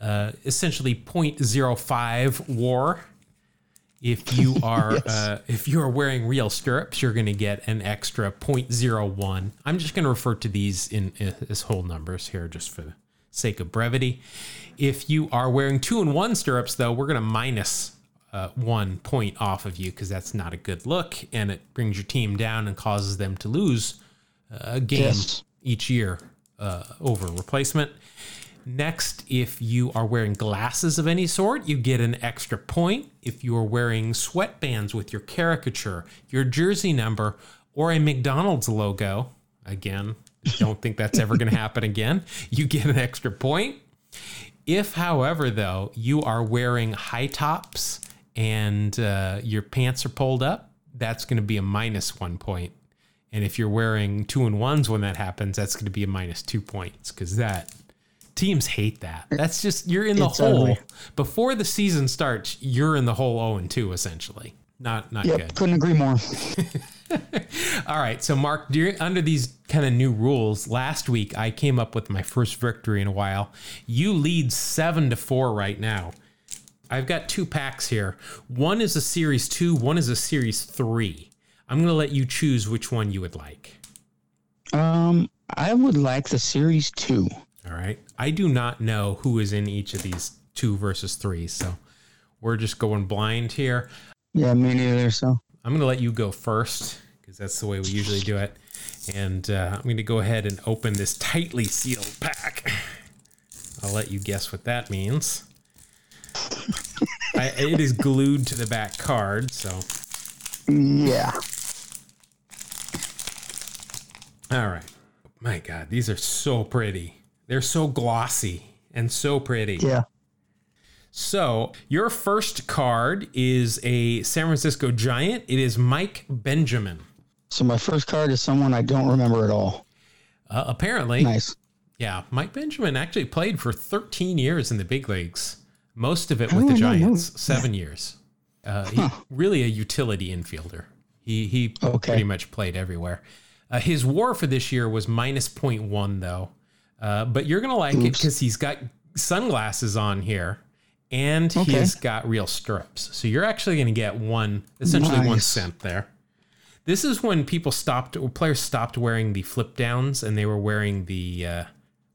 S1: uh, essentially 0.05 war. If you are
S2: Yes.
S1: uh, if you are wearing real stirrups, you're going to get an extra 0.01. I'm just going to refer to these in, in as whole numbers here, just for the sake of brevity. If you are wearing two and one stirrups, though, we're going to minus uh, one point off of you because that's not a good look, and it brings your team down and causes them to lose uh, a game
S2: Yes.
S1: each year uh, over replacement. Next, if you are wearing glasses of any sort, you get an extra point. If you are wearing sweatbands with your caricature, your jersey number, or a McDonald's logo, again, don't think that's ever going to happen again, you get an extra point. If, however, though, you are wearing high tops and uh, your pants are pulled up, that's going to be a minus one point. And if you're wearing two and ones when that happens, that's going to be a minus two points because that teams hate that. That's just you're in the
S2: It's
S1: hole
S2: ugly.
S1: before the season starts. You're in the hole zero and two essentially. Not not
S2: Yep,
S1: good.
S2: couldn't agree more.
S1: All right, so Mark, during, under these kind of new rules, last week I came up with my first victory in a while. You lead seven to four right now. I've got two packs here. One is a series two, one is a series three. I'm going to let you choose which one you would like.
S2: Um, I would like the series two.
S1: All right. I do not know who is in each of these two versus three, so we're just going blind here.
S2: Yeah, me neither. So
S1: I'm going to let you go first because that's the way we usually do it. And uh, I'm going to go ahead and open this tightly sealed pack. I'll let you guess what that means. I, it is glued to the back card, so
S2: yeah,
S1: all right. My God, these are so pretty. They're so glossy and so pretty.
S2: yeah.
S1: So, your first card is a San Francisco Giant. It is Mike Benjamin.
S2: So my first card is someone I don't remember at all.
S1: Uh, apparently,
S2: Nice.
S1: yeah, Mike Benjamin actually played for 13 years in the big leagues. Most of it with the
S2: not know
S1: Giants, seven years. Uh, he, Really a utility infielder. He he
S2: Okay.
S1: pretty much played everywhere. Uh, his WAR for this year was minus 0.1 though, uh, but you're gonna like it because he's got sunglasses on here, and
S2: Okay.
S1: he's got real strips. So you're actually gonna get one, essentially one
S2: Nice.
S1: cent there. This is when people stopped, players stopped wearing the flip downs, and they were wearing the uh,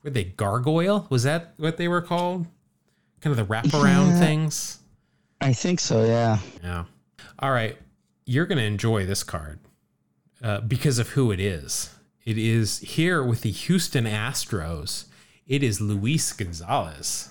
S1: were they gargoyle? Was that what they were called? Kind of the wraparound
S2: Yeah.
S1: things.
S2: I think so. Yeah.
S1: Yeah. All right. You're going to enjoy this card uh, because of who it is. It is here with the Houston Astros. It is Luis Gonzalez.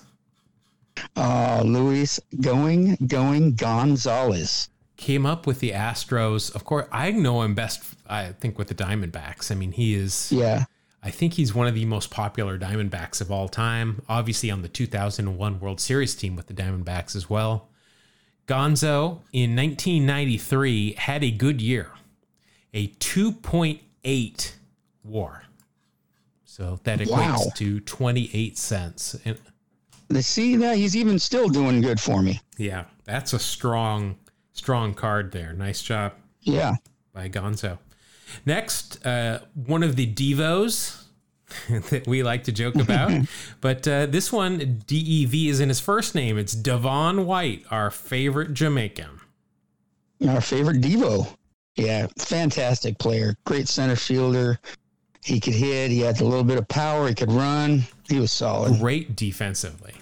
S2: Uh, Luis going, going Gonzalez.
S1: Came up with the Astros. Of course, I know him best, I think, with the Diamondbacks. I mean, he is,
S2: Yeah.
S1: I think he's one of the most popular Diamondbacks of all time. Obviously, on the 2001 World Series team with the Diamondbacks as well. Gonzo in 1993 had a good year, a 2.8 war. So that equates
S2: Wow.
S1: to 28 cents. And
S2: They see that he's even still doing good for me.
S1: yeah, that's a strong, strong card there. Nice job
S2: Yeah.
S1: by Gonzo. Next, uh, one of the Devos that we like to joke about. but uh, this one, DEV is in his first name. It's Devon White, our favorite Jamaican.
S2: Our favorite Devo. Yeah. Fantastic player. Great center fielder. He could hit. He had a little bit of power. He could run. He was solid.
S1: Great defensively.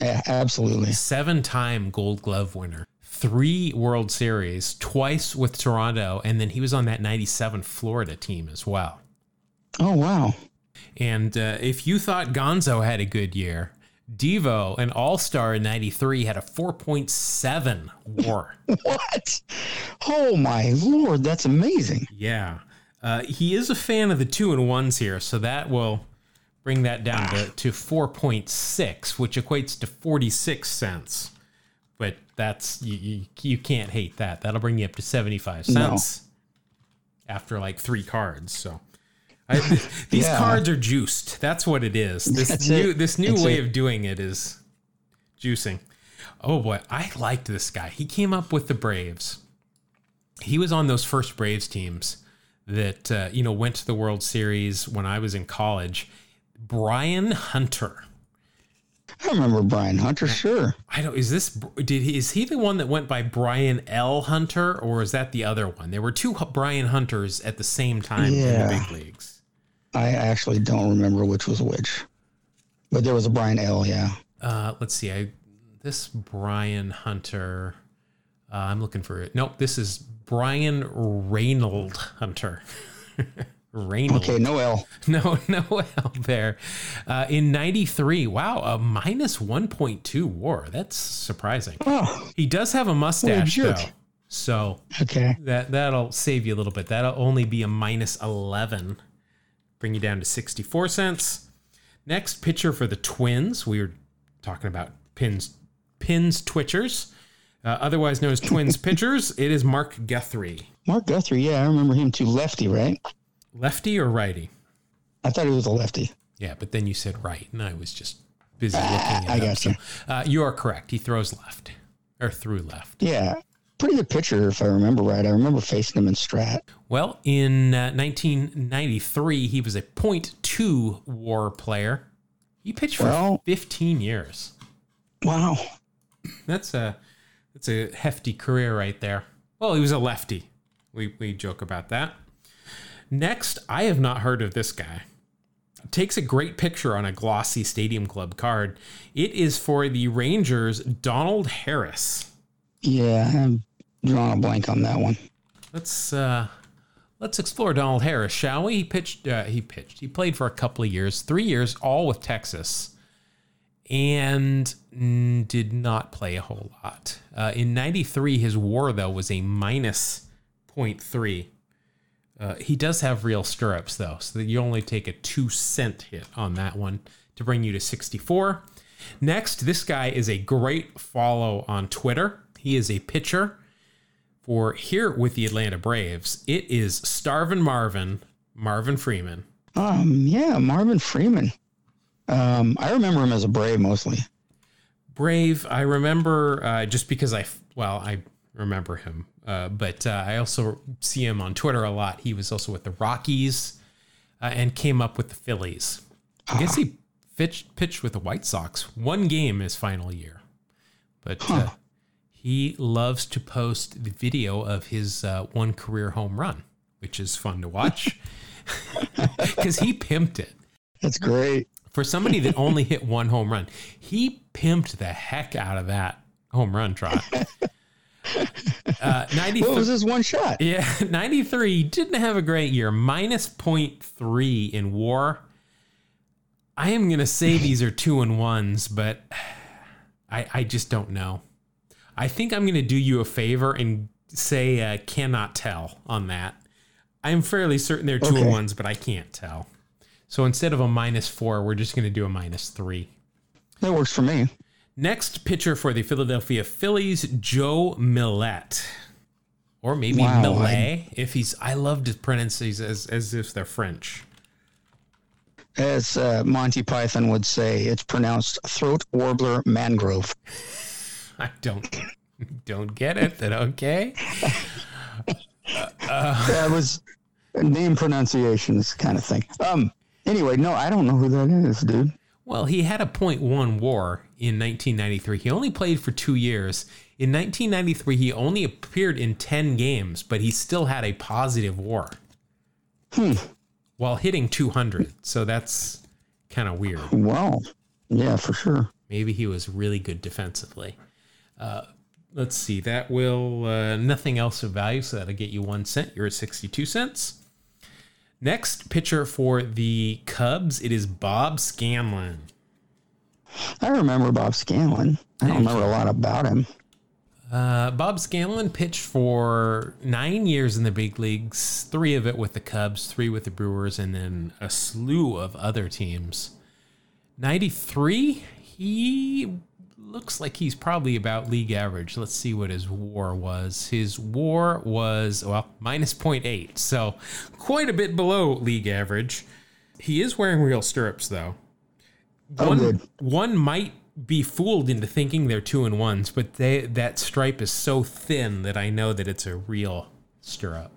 S2: Yeah, absolutely.
S1: Seven time gold glove winner. Three World Series, twice with Toronto, and then he was on that 97 Florida team as well.
S2: Oh, wow.
S1: And uh, if you thought Gonzo had a good year, Devo, an all star in 93, had a 4.7 war.
S2: What? Oh, my Lord. That's amazing.
S1: yeah. Uh, he is a fan of the two and ones here, so that will bring that down to, to 4.6, which equates to 46 cents. But that's, you, you, you can't hate that. That'll bring you up to 75 cents after like three cards. So. I, these
S2: Yeah.
S1: cards are juiced. That's what it is. This
S2: That's
S1: new
S2: it.
S1: this new
S2: That's
S1: way
S2: it.
S1: of doing it is juicing. Oh boy, I liked this guy. He came up with the Braves. he was on those first Braves teams that uh, you know went to the World Series when I was in college. Brian Hunter.
S2: I remember Brian Hunter, sure.
S1: I don't. Is this did he? Is he the one that went by Brian L. Hunter, or is that the other one? There were two Brian Hunters at the same time in the big leagues.
S2: I actually don't remember which was which. But there was a Brian L, yeah.
S1: Uh, let's see. I this Brian Hunter. Uh, I'm looking for it. Nope. This is Brian Reynold Hunter. Reynold.
S2: Okay, no L.
S1: No, no L there. Uh, in '93, wow, a minus 1.2 WAR. That's surprising.
S2: Oh,
S1: He does have a mustache though, so
S2: okay.
S1: that that'll save you a little bit. That'll only be a minus 11, bring you down to 64 cents. Next pitcher for the Twins. We were talking about pins, pins twitchers, uh, otherwise known as Twins pitchers. It is Mark Guthrie,
S2: Mark Guthrie, yeah, I remember him too. Lefty, right?
S1: lefty or righty.
S2: I thought he was a lefty.
S1: Yeah, but then you said right, and I was just busy looking at
S2: I got you.
S1: Uh, you are correct. He throws left or through left.
S2: Yeah, pretty good pitcher if I remember right. I remember facing him in Strat.
S1: Well, in uh, 1993, he was a .2 WAR player. He pitched for
S2: Well-
S1: 15 years.
S2: Wow.
S1: That's a that's a hefty career right there. Well, he was a lefty. We we joke about that. Next, I have not heard of this guy. Takes a great picture on a glossy Stadium Club card. It is for the Rangers, Donald Harris.
S2: Yeah, I'm drawing a blank on that one.
S1: Let's uh let's explore Donald Harris, shall we? He pitched uh, he pitched. He played for a couple of years, 3 years all with Texas. And did not play a whole lot. Uh, in 93 his war though was a minus 0.3. Uh, he does have real stirrups though, so that you only take a 2 cent hit on that one to bring you to 64. Next, this guy is a great follow on Twitter. He is a pitcher for here with the Atlanta Braves. It is Starvin Marvin, Marvin Freeman.
S2: Um, yeah, Marvin Freeman. Um, I remember him as a Brave mostly.
S1: Brave, I remember uh, just because I, well, I remember him, uh, but uh, I also see him on Twitter a lot. He was also with the Rockies uh, and came up with the Phillies. I guess he pitched, pitched with the White Sox one game his final year, but uh, he loves to post the video of his uh, one career home run, which is fun to watch because he pimped it
S2: That's great.
S1: For somebody that only hit one home run, he pimped the heck out of that home run trot. Uh, 93,
S2: What was his one shot?
S1: yeah, 93 didn't have a great year, minus 0.3 in war. I am going to say these are two and ones, but I, I just don't know. I think I'm going to do you a favor and say uh, cannot tell on that. I'm fairly certain they're two and ones, but I can't tell. So instead of a minus four, we're just going to do a minus three.
S2: That works for me.
S1: Next pitcher for the Philadelphia Phillies, Joe Millette. Or maybe
S2: Wow,
S1: Millet, if he's I love to pronounce these as, as if they're French.
S2: As uh, Monty Python would say, it's pronounced Throatwobbler Mangrove.
S1: I don't don't get it, but okay.
S2: That was name pronunciations kind of thing. Um. Anyway, no, I don't know who that is, dude.
S1: Well, he had a .1 WAR in 1993. He only played for two years. In 1993, he only appeared in 10 games, but he still had a positive WAR while hitting 200. So that's kind of weird.
S2: Well, yeah, for sure.
S1: Maybe he was really good defensively. Uh, let's see. That will uh, nothing else of value, so that'll get you one cent. You're at 62 cents. Next pitcher for the Cubs, it is Bob Scanlon.
S2: I remember Bob Scanlon. I don't remember a lot about him.
S1: Uh, Bob Scanlon pitched for nine years in the big leagues, three of it with the Cubs, three with the Brewers, and then a slew of other teams. 93, he looks like he's probably about league average. Let's see what his war was. His war was, well, minus 0.8, so quite a bit below league average. He is wearing real stirrups, though.
S2: Oh,
S1: One, one might be fooled into thinking they're two and ones, but they that stripe is so thin that I know that it's a real stirrup.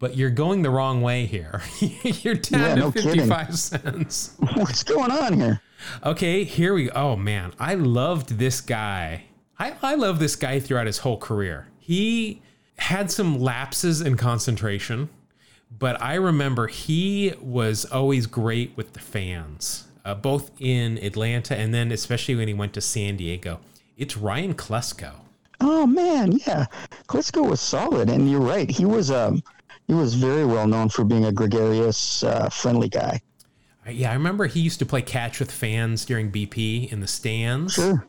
S1: But you're going the wrong way here. you're down
S2: Yeah,
S1: to
S2: no kidding.
S1: 55 cents.
S2: What's going on here?
S1: Okay, here we go. Oh man, I loved this guy. I, I love this guy throughout his whole career. He had some lapses in concentration, but I remember he was always great with the fans, uh, both in Atlanta and then especially when he went to San Diego. It's Ryan Klesko.
S2: Oh man, yeah. Klesko was solid, and you're right. He was um he was very well known for being a gregarious, uh, friendly guy.
S1: Yeah, I remember he used to play catch with fans during BP in the stands.
S2: Sure.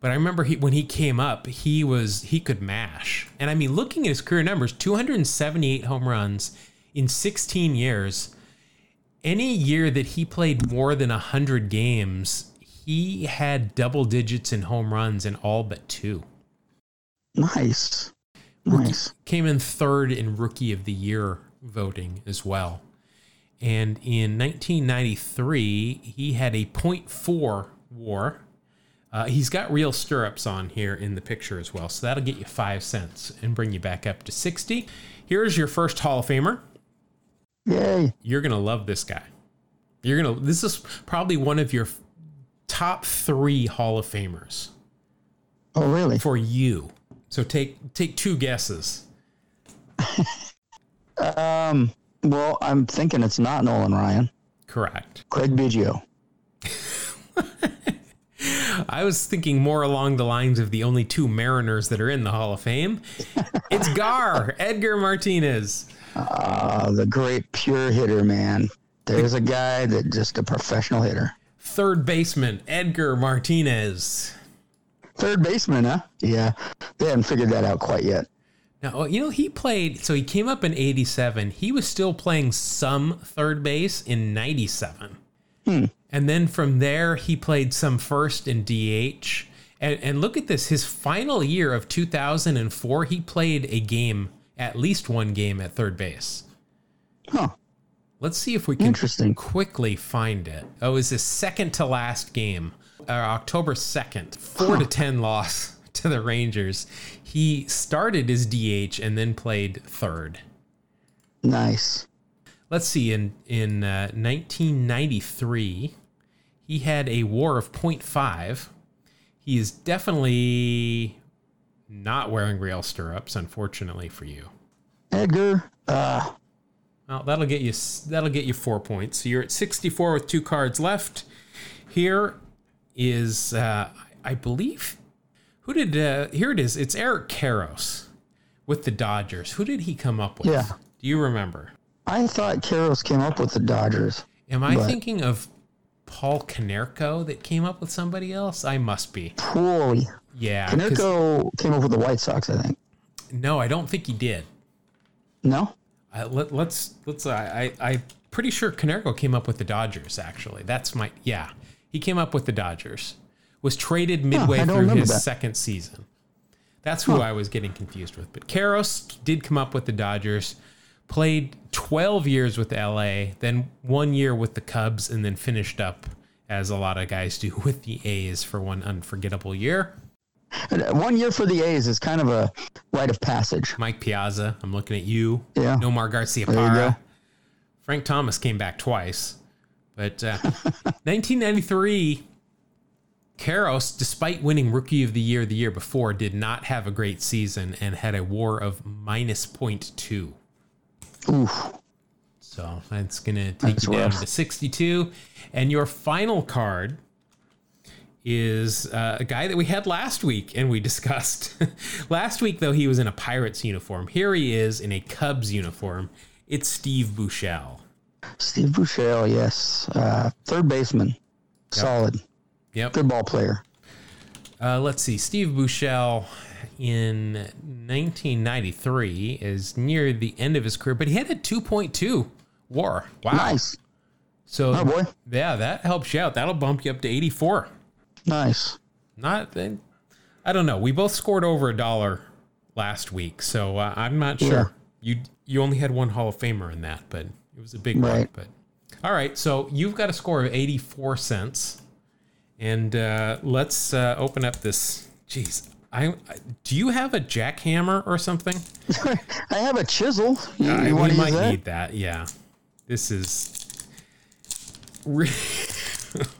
S1: But I remember he when he came up, he was he could mash. And I mean, looking at his career numbers, 278 home runs in 16 years. Any year that he played more than 100 games, he had double digits in home runs in all but two.
S2: Nice. Nice.
S1: Came in third in rookie of the year voting as well. And in 1993, he had a .4 WAR. Uh, he's got real stirrups on here in the picture as well, so that'll get you five cents and bring you back up to 60. Here's your first Hall of Famer.
S2: Yay.
S1: You're gonna love this guy. You're gonna. This is probably one of your top three Hall of Famers
S2: Oh really?
S1: for you. So take take two guesses.
S2: Um. Well, I'm thinking it's not Nolan Ryan.
S1: Correct.
S2: Craig Biggio.
S1: I was thinking more along the lines of the only two Mariners that are in the Hall of Fame. It's Gar, Edgar Martinez.
S2: Uh, the great pure hitter, man. There's a guy that just a professional hitter.
S1: Third baseman, Edgar Martinez.
S2: Third baseman, huh? Yeah. They haven't figured that out quite yet.
S1: Now, you know, he played, so he came up in 87. He was still playing some third base in 97. And then from there, he played some first in DH. And, and look at this his final year of 2004, he played a game, at least one game at third base.
S2: Huh.
S1: Let's see if we can
S2: Interesting.
S1: quickly find it. Oh, it was his second to last game, uh, October 2nd, 4 to 10 loss to the Rangers. He started as DH and then played third.
S2: Nice.
S1: Let's see, in, in uh, 1993, he had a war of 0.5. He is definitely not wearing real stirrups, unfortunately for you.
S2: Edgar. Uh,
S1: Well, that'll get you that'll get you four points. So you're at 64 with two cards left. Here is uh, I believe who did uh, here it is. It's Eric Karros with the Dodgers. Who did he come up with?
S2: Yeah.
S1: Do you remember?
S2: I thought Karros came up with the Dodgers.
S1: Am I
S2: But-
S1: thinking of Paul Konerko that came up with somebody else? I must be.
S2: Poorly.
S1: Yeah.
S2: Konerko came up with the White Sox, I think.
S1: No, I don't think he did.
S2: No?
S1: Uh, let, let's let's. I I I'm pretty sure Konerko came up with the Dodgers. Actually, that's my yeah. He came up with the Dodgers. Was traded midway
S2: don't
S1: through his
S2: that.
S1: second season. That's who I was getting confused with. But Karros did come up with the Dodgers. Played 12 years with LA, then one year with the Cubs, and then finished up as a lot of guys do with the A's for one unforgettable year.
S2: Uh, One year for the A's is kind of a rite of passage.
S1: Mike Piazza, I'm looking at you.
S2: Yeah.
S1: Nomar Garcia. Parra. Frank Thomas came back twice. But uh, 1993, Karros, despite winning Rookie of the Year the year before, did not have a great season and had a war of minus 0.2.
S2: Oof.
S1: So that's going to take
S2: That's
S1: you down
S2: rough.
S1: to 62. And your final card is uh, a guy that we had last week and we discussed. last week, though, he was in a Pirates uniform. Here he is in a Cubs uniform. It's Steve Buechele.
S2: Steve Buechele, yes. Uh, third baseman. Solid.
S1: Yep.
S2: Good ball player.
S1: Uh, let's see. Steve Buechele in 1993 is near the end of his career, but he had a 2.2 war. Wow.
S2: Nice.
S1: So,
S2: Oh, boy.
S1: yeah, that helps you out. That'll bump you up to 84.
S2: Nice.
S1: Not, I don't know. We both scored over a dollar last week, so uh, I'm not sure.
S2: Yeah.
S1: You you only had one Hall of Famer in that, but it was a big one.
S2: Right.
S1: But all right, so you've got a score of 84 cents, and uh, let's uh, open up this. Jeez, I, do you have a jackhammer or something?
S2: I have a chisel. You,
S1: I-
S2: you
S1: we might
S2: that?
S1: need that. Yeah, this is.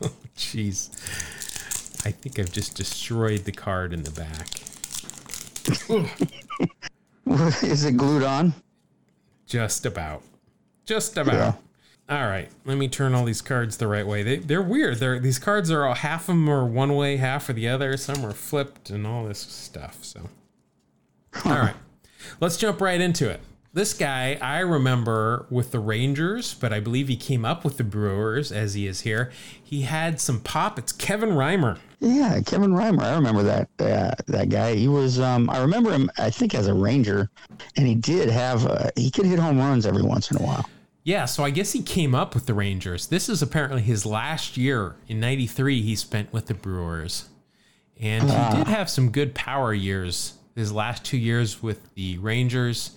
S1: Oh, Jeez, I think I've just destroyed the card in the back.
S2: Is it glued on?
S1: Just about. Just about. All right, let me turn all these cards the right way. They, they're weird. They're these cards are all half of them are one way, half are the other. Some are flipped and all this stuff. So, all right, let's jump right into it. This guy I remember with the Rangers, but I believe he came up with the Brewers as he is here. He had some pop. It's Kevin Reimer.
S2: Yeah, Kevin Reimer. I remember that uh, that guy. He was. Um, I remember him. I think as a Ranger, and he did have. Uh, he could hit home runs every once in a while.
S1: Yeah, so I guess he came up with the Rangers. This is apparently his last year in 93 he spent with the Brewers. And he did have some good power years his last two years with the Rangers,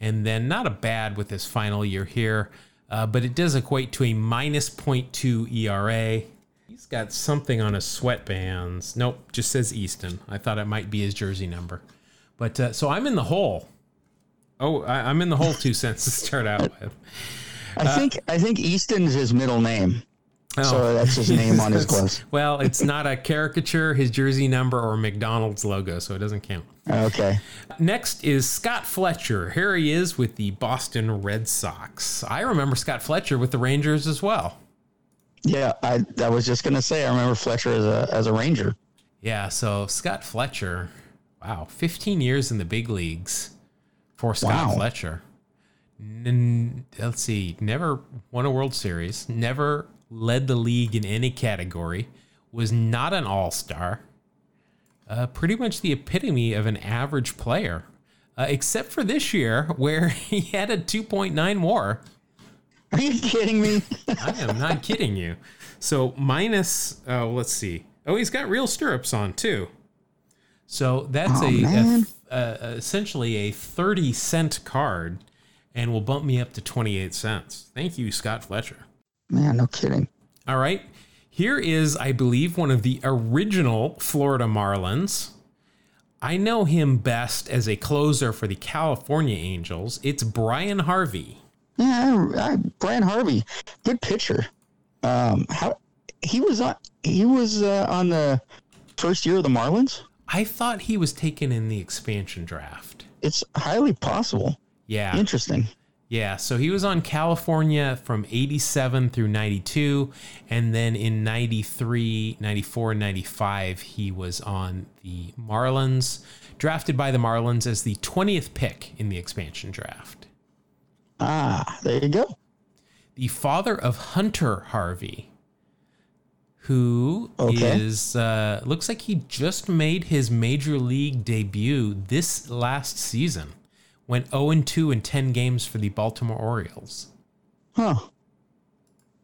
S1: and then not a bad with his final year here. Uh, but it does equate to a minus 0.2 ERA. He's got something on his sweatbands. Nope, just says Easton. I thought it might be his jersey number. But uh, so I'm in the hole. Oh, I, I'm in the hole two cents to start out with.
S2: I uh, think. I think Easton's his middle name, so oh. that's his name on his gloves.
S1: well, it's not a caricature, his jersey number, or McDonald's logo, so it doesn't count.
S2: Okay.
S1: Next is Scott Fletcher. Here he is with the Boston Red Sox. I remember Scott Fletcher with the Rangers as well.
S2: Yeah, I. I was just gonna say. I remember Fletcher as a as a Ranger.
S1: Yeah, so Scott Fletcher, wow, 15 years in the big leagues for Scott
S2: Wow.
S1: Fletcher. N- let's see, never won a World Series, never led the league in any category, was not an all star, uh, pretty much the epitome of an average player, uh, except for this year where he had a 2.9 war.
S2: Are you kidding me?
S1: I am not kidding you. So minus, uh, let's see. Oh, he's got real stirrups on too. So that's
S2: Oh,
S1: a, a
S2: man.
S1: uh, essentially a thirty cent card, and will bump me up to twenty eight cents. Thank you, Scott Fletcher.
S2: Man, no kidding.
S1: All right, here is, I believe, one of the original Florida Marlins. I know him best as a closer for the California Angels. It's Brian Harvey.
S2: Yeah, I, I, Brian Harvey, good pitcher. Um, how he was on? He was uh, on the first year of the Marlins.
S1: I thought he was taken in the expansion draft.
S2: It's highly possible.
S1: Yeah.
S2: Interesting.
S1: Yeah. So he was on California from 87 through 92. And then in 93, 94, and 95, he was on the Marlins, drafted by the Marlins as the 20th pick in the expansion draft.
S2: Ah, there you go.
S1: The father of Hunter Harvey, who is
S2: Okay.
S1: uh, looks like he just made his major league debut this last season. Went 0 2 in 10 games for the Baltimore Orioles.
S2: Huh.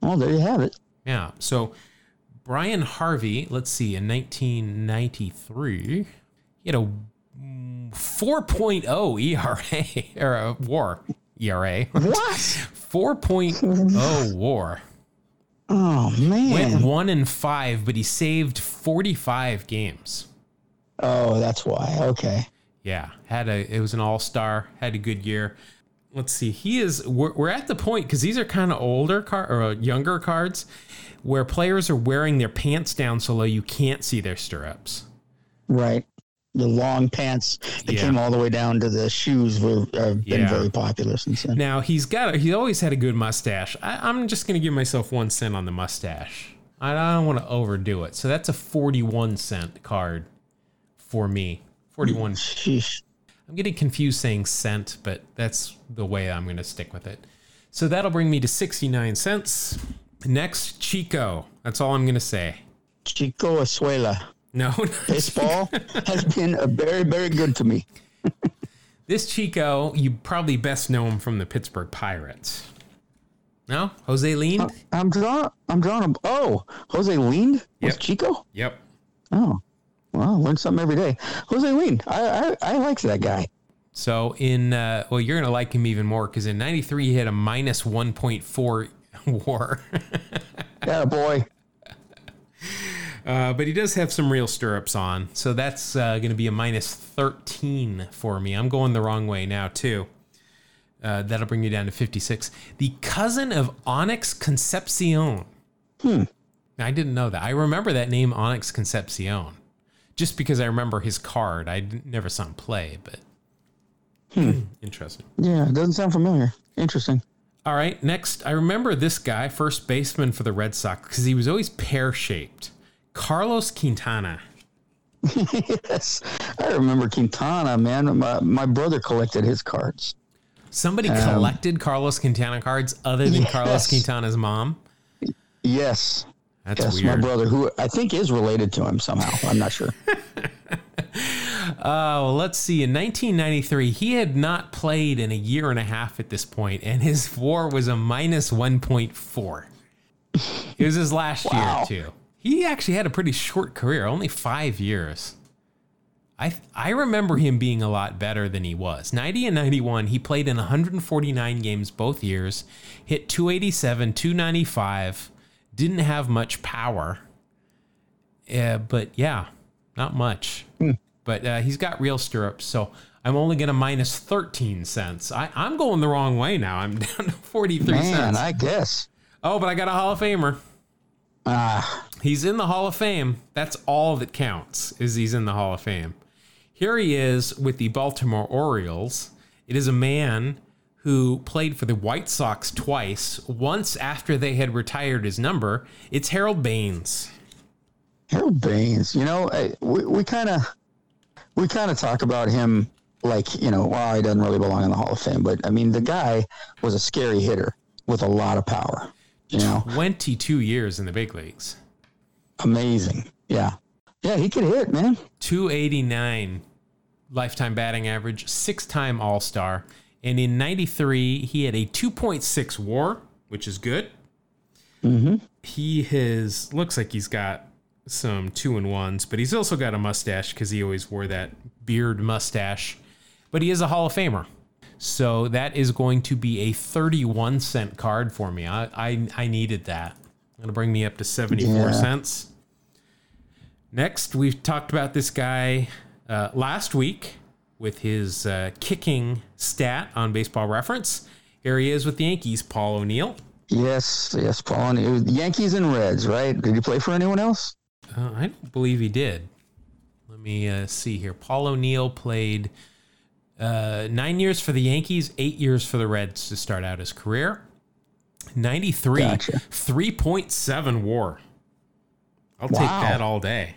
S2: Well, there you have it.
S1: Yeah. So Brian Harvey, let's see, in 1993, he had a mm, 4.0 ERA or a WAR ERA.
S2: What?
S1: 4.0 WAR.
S2: Oh man.
S1: Went one and five, but he saved 45 games.
S2: Oh, that's why. Okay.
S1: Yeah, had a it was an all star, had a good year. Let's see, he is. We're, we're at the point because these are kind of older card or uh, younger cards, where players are wearing their pants down so low you can't see their stirrups.
S2: Right. The long pants that
S1: Yeah.
S2: came all the way down to the shoes were have been
S1: Yeah.
S2: very popular since then.
S1: Now he's got. a, He always had a good mustache. I, I'm just gonna give myself one cent on the mustache. I don't want to overdo it. So that's a 41 cent card for me. 41
S2: Sheesh.
S1: I'm getting confused saying cent, but that's the way I'm going to stick with it. So that'll bring me to 69 cents. Next, Chico. That's all I'm going to say.
S2: Chico Escuela.
S1: No.
S2: Baseball has been a very, very good to me.
S1: this Chico, you probably best know him from the Pittsburgh Pirates. No? Jose Lind?
S2: I'm drawing. I'm drawing. Oh, Jose Lind
S1: Yep.
S2: Chico.
S1: Yep.
S2: Oh, well, learn something every day. Jose Lind. I I, I like that guy.
S1: So in, uh, well, you're going to like him even more because in 93 he had a minus 1.4 war.
S2: Yeah, boy.
S1: Uh, but he does have some real stirrups on, so that's uh, going to be a minus 13 for me. I'm going the wrong way now, too. Uh, that'll bring you down to 56. The cousin of Onix Concepcion.
S2: Hmm.
S1: I didn't know that. I remember that name, Onix Concepcion, just because I remember his card. I never saw him play, but hmm. Hmm, interesting.
S2: Yeah, it doesn't sound familiar. Interesting.
S1: All right, next, I remember this guy, first baseman for the Red Sox, because he was always pear shaped. Carlos Quintana.
S2: yes, I remember Quintana, man. My, my brother collected his cards.
S1: Somebody um, collected Carlos Quintana cards other than Carlos Quintana's mom.
S2: Yes,
S1: That's
S2: yes, my brother, who I think is related to him somehow. I'm not sure.
S1: Oh, let's see. In 1993, he had not played in a year and a half at this point, and his WAR was a minus 1.4. It was his last
S2: Wow.
S1: year too. He actually had a pretty short career, only five years. I I remember him being a lot better than he was. 90 and 91, he played in 149 games both years, hit 287, 295, didn't have much power. Uh, but yeah, not much. But uh, he's got real stirrups, so I'm only going to minus 13 cents. I, I'm going the wrong way now. I'm down to 43
S2: Man,
S1: cents.
S2: I guess.
S1: oh, but I got a Hall of Famer.
S2: Ah,
S1: He's in the Hall of Fame. That's all that counts is he's in the Hall of Fame. Here he is with the Baltimore Orioles. It is a man who played for the White Sox twice, once after they had retired his number. It's Harold Baines.
S2: Harold Baines. You know, we we kind of we kind of talk about him like you know, well, he doesn't really belong in the Hall of Fame, but I mean, the guy was a scary hitter with a lot of power. You know,
S1: 22 years in the big leagues.
S2: amazing. Yeah, yeah, he could hit, man.
S1: 289 lifetime batting average, six time All Star. And in 93, he had a 2.6 war, which is good. He has, looks like he's got some two and ones, but he's also got a mustache because he always wore that beard mustache. But he is a Hall of Famer. So that is going to be a 31 cent card for me. I, I, I needed that. To bring me up to 74
S2: Yeah.
S1: cents. Next, we've talked about this guy uh, last week with his uh, kicking stat on Baseball Reference. Here he is with the Yankees, Paul O'Neill.
S2: Yes, yes, Paul. Was Yankees and Reds, right? Did he play for anyone else?
S1: Uh, I don't believe he did. Let me uh, see here. Paul O'Neill played uh, nine years for the Yankees, eight years for the Reds to start out his career. 93,
S2: Gotcha.
S1: 3.7 war. I'll take that all day.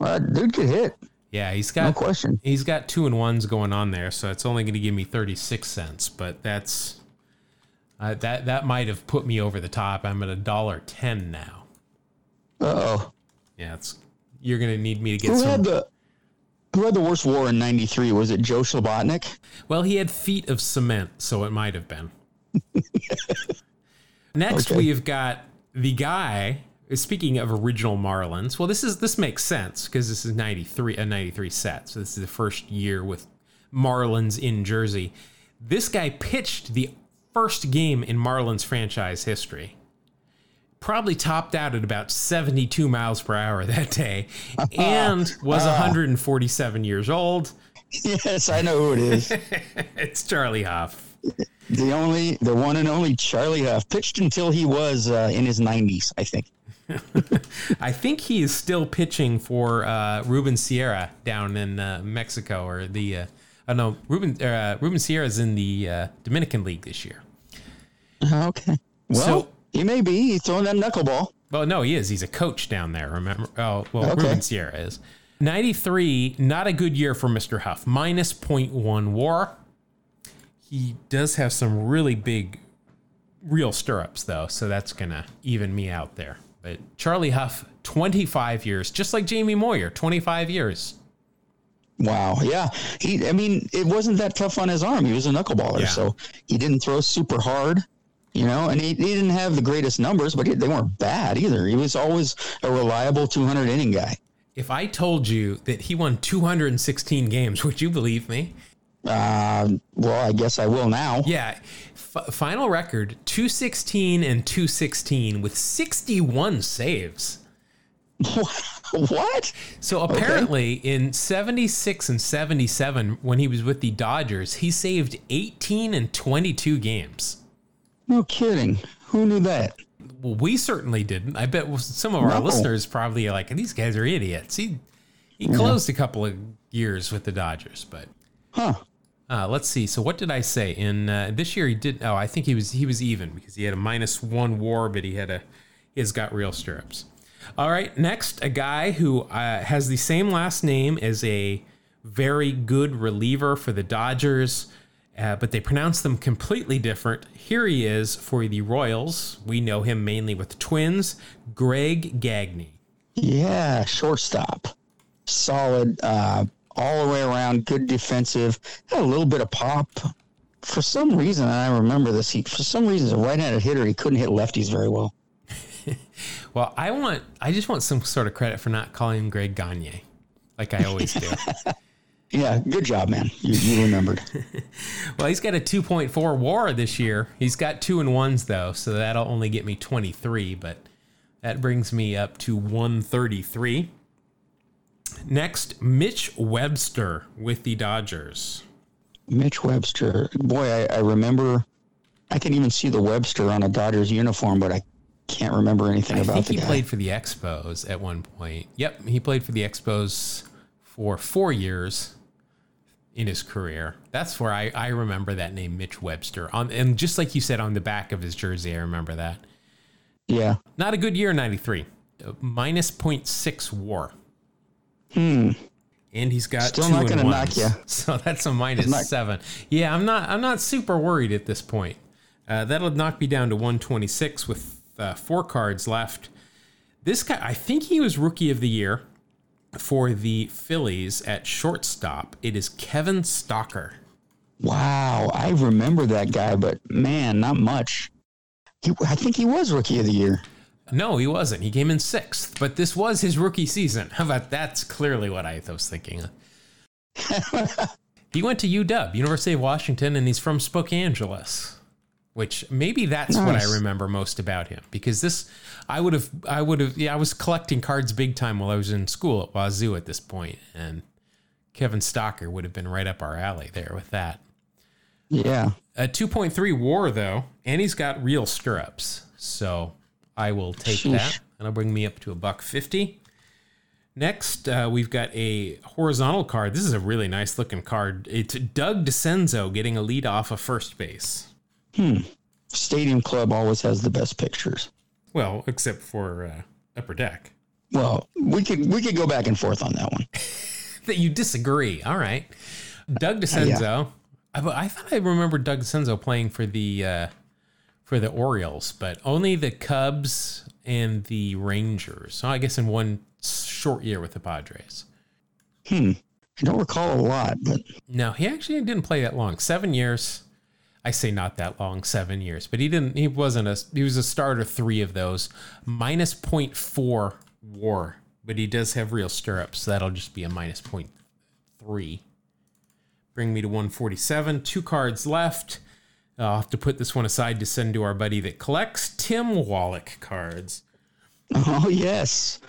S2: Uh, dude could hit,
S1: Yeah, he's got no
S2: question.
S1: He's got two and ones going on there, so it's only going to give me thirty six cents. But that's uh, that that might have put me over the top. I'm at a dollar ten now.
S2: Uh oh.
S1: Yeah, it's you're going to need me to get
S2: Who
S1: some.
S2: had the Who had the worst war in '93? Was it Joe Slobotnik?
S1: well, he had feet of cement, so it might have been. Next,
S2: Okay.
S1: we've got the guy. Speaking of original Marlins, well, this is this makes sense because this is ninety three a ninety three set, so this is the first year with Marlins in Jersey. This guy pitched the first game in Marlins franchise history. Probably topped out at about 72 miles per hour that day and was 147 years old.
S2: yes, I know who it is.
S1: It's Charlie Hough.
S2: the only, the one and only Charlie Hough pitched until he was uh, in his 90s, I think.
S1: I think he is still pitching for uh, Ruben Sierra down in uh, Mexico or the. Uh, oh no, Ruben uh, Ruben Sierra's in the uh, Dominican League this year.
S2: Okay. Well,
S1: So-
S2: he may be. He's throwing that knuckleball.
S1: Well, no, he is. He's a coach down there. Remember? Oh, well,
S2: Okay.
S1: Ruben Sierra is. 93, not a good year for Mr. Hough. Minus 0.1 war. He does have some really big, real stirrups, though, so that's going to even me out there. But Charlie Hough, 25 years, just like Jamie Moyer, 25 years.
S2: Wow. Yeah. He. I mean, it wasn't that tough on his arm. He was a knuckleballer,
S1: Yeah.
S2: so he didn't throw super hard. You know, and he, he didn't have the greatest numbers, but he, they weren't bad either. He was always a reliable 200 inning guy.
S1: If I told you that he won 216 games, would you believe me?
S2: Uh, well, I guess I will now.
S1: Yeah. F- final record 216 and 216 with 61 saves.
S2: what?
S1: So apparently in 76 and 77 when he was with the Dodgers, he saved 18 and 22 games.
S2: No kidding. Who knew that?
S1: Well, we certainly didn't. I bet some of our
S2: No.
S1: listeners probably are like, these guys are idiots. He he closed a couple of years with the Dodgers, but
S2: Huh.
S1: Uh, let's see. So what did I say? In uh, this year he did. Oh, I think he was he was even because he had a minus one WAR, but he had a he has got real stirrups. All right, next a guy who uh, has the same last name as a very good reliever for the Dodgers. Uh, but they pronounce them completely different. Here he is for the Royals. We know him mainly with the Twins. Greg Gagne.
S2: Yeah, shortstop. Solid, uh, all the way around, good defensive. Had a little bit of pop. For some reason, and I remember this, he for some reason, as a right-handed hitter, he couldn't hit lefties very well.
S1: Well, I want I just want some sort of credit for not calling him Greg Gagne, like I always do.
S2: Yeah, good job, man. You, you remembered.
S1: well, he's got a 2.4 WAR this year. He's got two and ones though, so that'll only get me 23, but that brings me up to 133. Next, Mitch Webster with the Dodgers.
S2: Mitch Webster. Boy, I, I remember. I can even see the Webster on a Dodgers uniform, but I can't remember anything
S1: I
S2: about
S1: think
S2: the
S1: he
S2: guy.
S1: played for the Expos at one point. Yep, he played for the Expos for four years in his career. That's where I, I remember that name, Mitch Webster. On and just like you said on the back of his jersey, I remember that.
S2: Yeah.
S1: Not a good year, '93. Uh, Minus 0.6 WAR.
S2: Hmm.
S1: And he's got
S2: Still not gonna knock
S1: ones.
S2: ya.
S1: So that's a minus
S2: Not-
S1: seven. Yeah, I'm not. I'm not super worried at this point. Uh, that'll knock me down to 126 with uh, four cards left. This guy, I think he was rookie of the year for the Phillies at shortstop. It is Kevin Stocker.
S2: Wow, I remember that guy, but man, not much. He, I think he was rookie of the year.
S1: No, he wasn't. He came in sixth, but this was his rookie season. How about that's clearly what I was thinking. he went to UW, University of Washington, and he's from Spokane, which maybe that's what I remember most about him because this, I would have, I would have, yeah, I was collecting cards big time while I was in school at Wazoo at this point, and Kevin Stocker would have been right up our alley there with that.
S2: Yeah.
S1: A 2.3 war though, and he's got real stirrups. So I will take
S2: Sheesh.
S1: that. That'll bring me up to a buck 50. Next, uh, we've got a horizontal card. This is a really nice looking card. It's Doug Dascenzo getting a lead off of first base. Hmm.
S2: Stadium Club always has the best pictures.
S1: Well, except for uh, Upper Deck.
S2: Well, we could we could go back and forth on that one.
S1: That you disagree. All right. Doug Dascenzo. I, I thought I remember Doug Dascenzo playing for the uh, for the Orioles, but only the Cubs and the Rangers. So I guess in one short year with the Padres. Hmm.
S2: I don't recall a lot, but
S1: No, he actually didn't play that long. Seven years. I say not that long, seven years, but he didn't. He wasn't a. He was a starter three of those, minus 0.4 WAR, but he does have real stirrups. So that'll just be a minus 0.3. Bring me to 147. Two cards left. I'll have to put this one aside to send to our buddy that collects Tim Wallach cards.
S2: oh yes,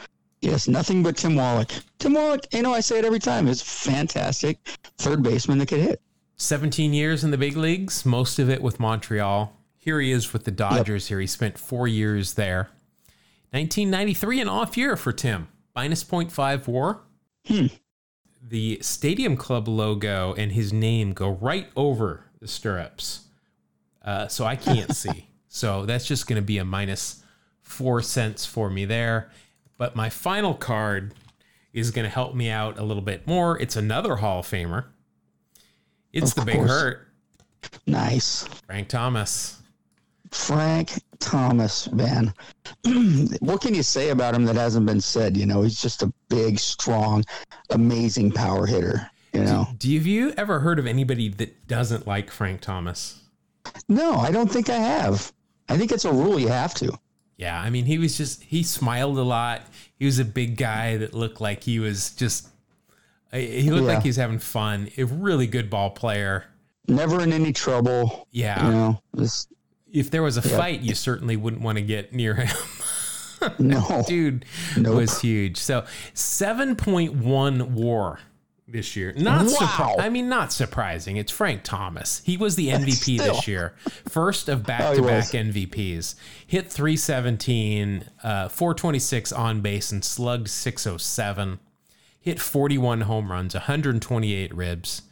S2: yes, nothing but Tim Wallach. Tim Wallach, you know, I say it every time. Is fantastic third baseman that could hit.
S1: 17 years in the big leagues, most of it with Montreal. Here he is with the Dodgers. Here he spent four years there. 1993, an off year for Tim. Minus 0.5 war.
S2: Hmm.
S1: The Stadium Club logo and his name go right over the stirrups. Uh, so I can't see. So that's just going to be a minus four cents for me there. But my final card is going to help me out a little bit more. It's another Hall of Famer. It's
S2: Of
S1: the Big. Hurt.
S2: Nice.
S1: Frank Thomas.
S2: Frank Thomas, man. what can you say about him that hasn't been said? You know, he's just a big, strong, amazing power hitter. You know,
S1: Do you, have you ever heard of anybody that doesn't like Frank Thomas?
S2: No, I don't think I have. I think it's a rule you have to.
S1: Yeah, I mean, he was just, he smiled a lot. He was a big guy that looked like he was just, he looked
S2: Yeah.
S1: like he was having fun. A really good ball player.
S2: Never in any trouble.
S1: Yeah.
S2: You know, just
S1: If there was a fight, you certainly wouldn't want to get near him.
S2: No.
S1: dude
S2: Nope.
S1: was huge. So 7.1 war this year. Not
S2: Wow.
S1: surpri- I mean not surprising. It's Frank Thomas. He was the MVP this year. First of back-to-back. MVPs. Hit 317, uh 426 on base and slugged 607. Hit 41 home runs, 128 ribs.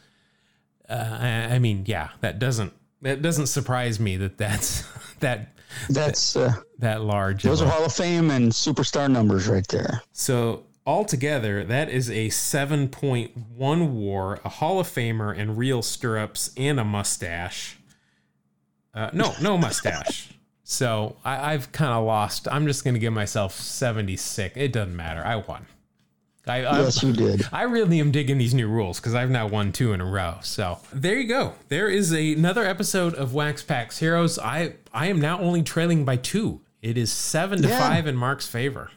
S1: Uh, I, I mean, yeah, that doesn't that doesn't surprise me that that's that
S2: That's uh,
S1: that large.
S2: those are Hall of Fame and superstar numbers right there.
S1: So altogether, that is a 7.1 war, a Hall of Famer, and real stirrups, and a mustache. Uh, no, no mustache. so I, I've kind of lost. I'm just going to give myself 76. It doesn't matter. I won. I, I,
S2: Yes, you did.
S1: I really am digging these new rules because I've now won two in a row. So there you go. There is a, another episode of Wax Packs Heroes. I I am now only trailing by two. It is seven to
S2: Yeah.
S1: five in Mark's favor.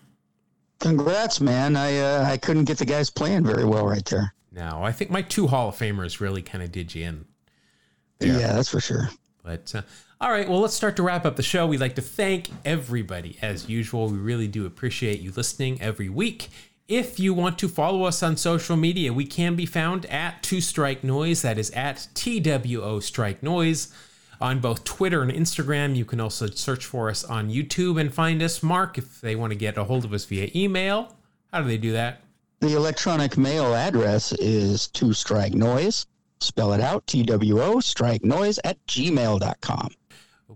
S2: Congrats, man. I uh, I couldn't get the guys playing very well right there.
S1: No, I think my two Hall of Famers really kind of did you in.
S2: Yeah, that's for sure.
S1: But uh, all right, well, let's start to wrap up the show. We'd like to thank everybody as usual. We really do appreciate you listening every week. If you want to follow us on social media, we can be found at Two Strike Noise. That is at TWO Strike Noise on both Twitter and Instagram. You can also search for us on YouTube and find us. Mark, if they want to get a hold of us via email, how do they do that?
S2: The electronic mail address is two strike noise. Spell it out T W O strike noise at gmail.com.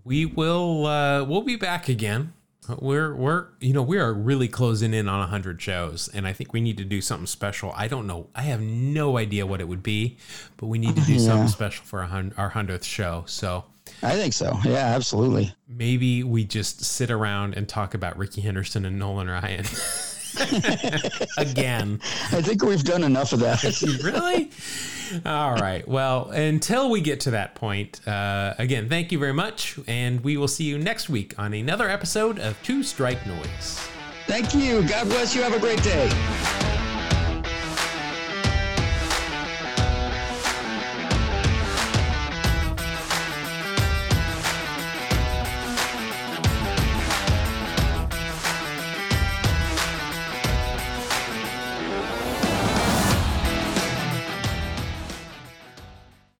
S1: we will uh we'll be back again we're we're you know we are really closing in on 100 shows and i think we need to do something special i don't know i have no idea what it would be but we need to do something special for our, our 100th show so
S2: I think so. Yeah, absolutely.
S1: maybe we just sit around and talk about ricky henderson and nolan ryan again
S2: I think we've done enough of that.
S1: really? All right. Well, until we get to that point, uh, again, thank you very much. And we will see you next week on another episode of Two Strike Noise.
S2: Thank you. God bless you. Have a great day.